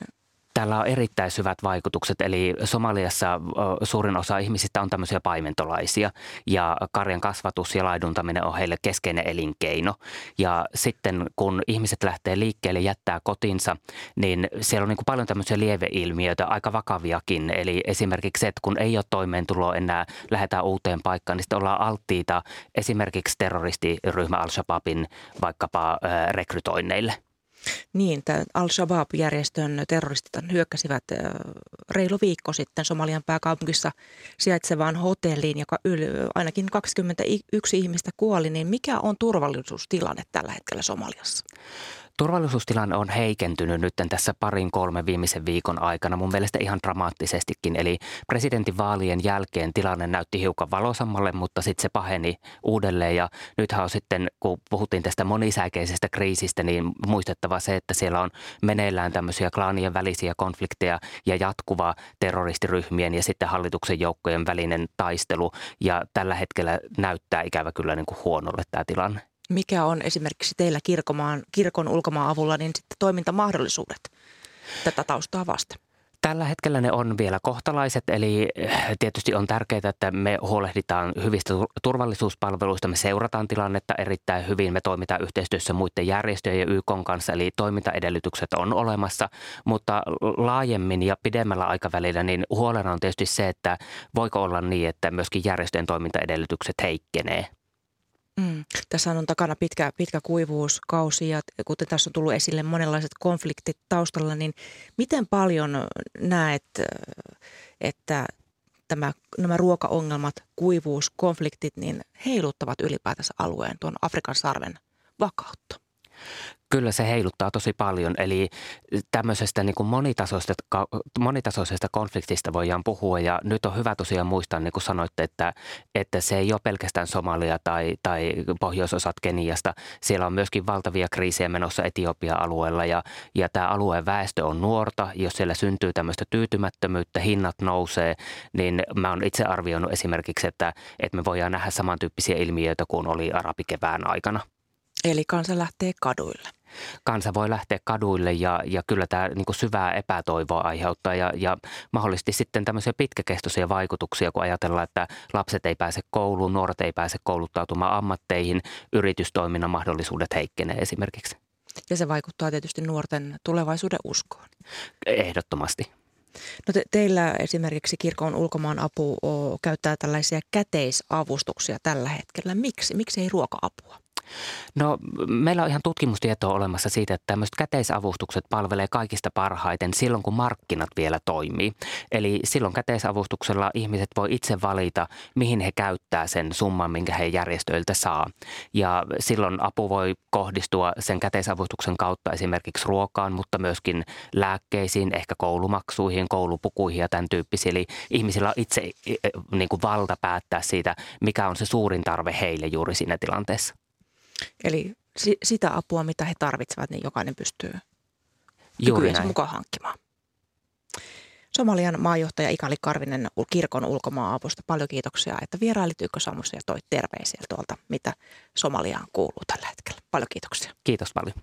Tällä on erittäin syvät vaikutukset, eli Somaliassa suurin osa ihmisistä on tämmöisiä paimentolaisia ja karjan kasvatus ja laiduntaminen on heille keskeinen elinkeino. Ja sitten kun ihmiset lähtee liikkeelle, jättää kotinsa, niin siellä on niin kuin paljon tämmöisiä lieveilmiöitä, aika vakaviakin. Eli esimerkiksi se, että kun ei ole toimeentuloa enää, lähdetään uuteen paikkaan, niin sitten ollaan alttiita esimerkiksi terroristiryhmä Al-Shabaabin vaikkapa rekrytoinneille. Niin, Al-Shabaab-järjestön terroristit hyökkäsivät reilu viikko sitten Somalian pääkaupungissa sijaitsevaan hotelliin, joka yli, ainakin 21 ihmistä kuoli. Niin mikä on turvallisuustilanne tällä hetkellä Somaliassa? Turvallisuustilanne on heikentynyt nyt tässä parin kolme viimeisen viikon aikana mun mielestä ihan dramaattisestikin. Eli presidentin vaalien jälkeen tilanne näytti hiukan valosammalle, mutta sitten se paheni uudelleen. Ja nythän on sitten, kun puhuttiin tästä monisäikeisestä kriisistä, niin muistettava se, että siellä on meneillään tämmöisiä klaanien välisiä konflikteja ja jatkuva terroristiryhmien ja sitten hallituksen joukkojen välinen taistelu. Ja tällä hetkellä näyttää ikävä kyllä niin kuin huonolle tämä tilanne mikä on esimerkiksi teillä kirkomaan, kirkon ulkomaan avulla niin sitten toimintamahdollisuudet tätä taustaa vasten? Tällä hetkellä ne on vielä kohtalaiset, eli eh, tietysti on tärkeää, että me huolehditaan hyvistä turvallisuuspalveluista, me seurataan tilannetta erittäin hyvin, me toimitaan yhteistyössä muiden järjestöjen ja YK kanssa, eli toimintaedellytykset on olemassa, mutta laajemmin ja pidemmällä aikavälillä niin huolena on tietysti se, että voiko olla niin, että myöskin järjestöjen toimintaedellytykset heikkenee Mm. Tässä on takana pitkä, pitkä kuivuuskausi ja kuten tässä on tullut esille monenlaiset konfliktit taustalla, niin miten paljon näet, että tämä, nämä ruokaongelmat, kuivuus, konfliktit, niin heiluttavat ylipäätänsä alueen tuon Afrikan sarven vakautta? Kyllä se heiluttaa tosi paljon, eli tämmöisestä niin kuin monitasoisesta, monitasoisesta konfliktista voidaan puhua ja nyt on hyvä tosiaan muistaa, niin kuin sanoitte, että, että se ei ole pelkästään Somalia tai, tai pohjoisosat Keniasta. Siellä on myöskin valtavia kriisejä menossa Etiopia-alueella ja, ja tämä alueen väestö on nuorta. Jos siellä syntyy tämmöistä tyytymättömyyttä, hinnat nousee, niin mä oon itse arvioinut esimerkiksi, että, että me voidaan nähdä samantyyppisiä ilmiöitä kuin oli arabikevään aikana. Eli kansa lähtee kaduille kansa voi lähteä kaduille ja, ja kyllä tämä niin kuin syvää epätoivoa aiheuttaa ja, ja mahdollisesti sitten tämmöisiä pitkäkestoisia vaikutuksia, kun ajatellaan, että lapset ei pääse kouluun, nuoret ei pääse kouluttautumaan ammatteihin, yritystoiminnan mahdollisuudet heikkenee esimerkiksi. Ja se vaikuttaa tietysti nuorten tulevaisuuden uskoon. Ehdottomasti. No te, teillä esimerkiksi kirkon ulkomaan apu o, käyttää tällaisia käteisavustuksia tällä hetkellä. Miksi? Miksi ei ruoka-apua? No meillä on ihan tutkimustietoa olemassa siitä, että tämmöiset käteisavustukset palvelee kaikista parhaiten silloin, kun markkinat vielä toimii. Eli silloin käteisavustuksella ihmiset voi itse valita, mihin he käyttää sen summan, minkä he järjestöiltä saa. Ja silloin apu voi kohdistua sen käteisavustuksen kautta esimerkiksi ruokaan, mutta myöskin lääkkeisiin, ehkä koulumaksuihin, koulupukuihin ja tämän tyyppisiin. Eli ihmisillä on itse e, e, niin kuin valta päättää siitä, mikä on se suurin tarve heille juuri siinä tilanteessa. Eli si- sitä apua, mitä he tarvitsevat, niin jokainen pystyy kykyjensä mukaan hankkimaan. Somalian maajohtaja Ikali Karvinen kirkon ulkomaan-avusta. Paljon kiitoksia, että vierailit Ykkösaamussa ja toit terveisiä tuolta, mitä Somaliaan kuuluu tällä hetkellä. Paljon kiitoksia. Kiitos paljon.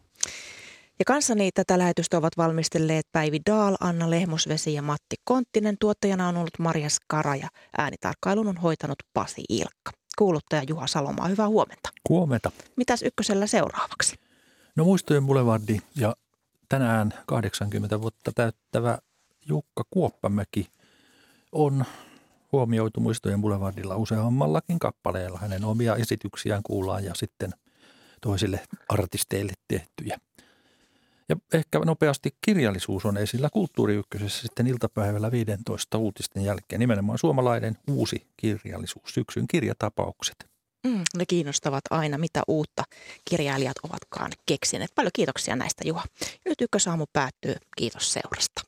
Ja kanssani tätä lähetystä ovat valmistelleet Päivi Daal, Anna Lehmusvesi ja Matti Konttinen. Tuottajana on ollut Maria Skara ja äänitarkkailun on hoitanut Pasi Ilkka. Kuuluttaja Juha Salomaa, hyvää huomenta. Huomenta. Mitäs ykkösellä seuraavaksi? No muistojen Boulevardi ja tänään 80 vuotta täyttävä Jukka Kuoppamäki on huomioitu Muistojen Boulevardilla useammallakin kappaleella. Hänen omia esityksiään kuullaan ja sitten toisille artisteille tehtyjä. Ja ehkä nopeasti kirjallisuus on esillä kulttuuriykkösessä sitten iltapäivällä 15 uutisten jälkeen. Nimenomaan suomalainen uusi kirjallisuus, syksyn kirjatapaukset. Mm, ne kiinnostavat aina, mitä uutta kirjailijat ovatkaan keksineet. Paljon kiitoksia näistä Juha. nyt ykkösaamu päättyy. Kiitos seurasta.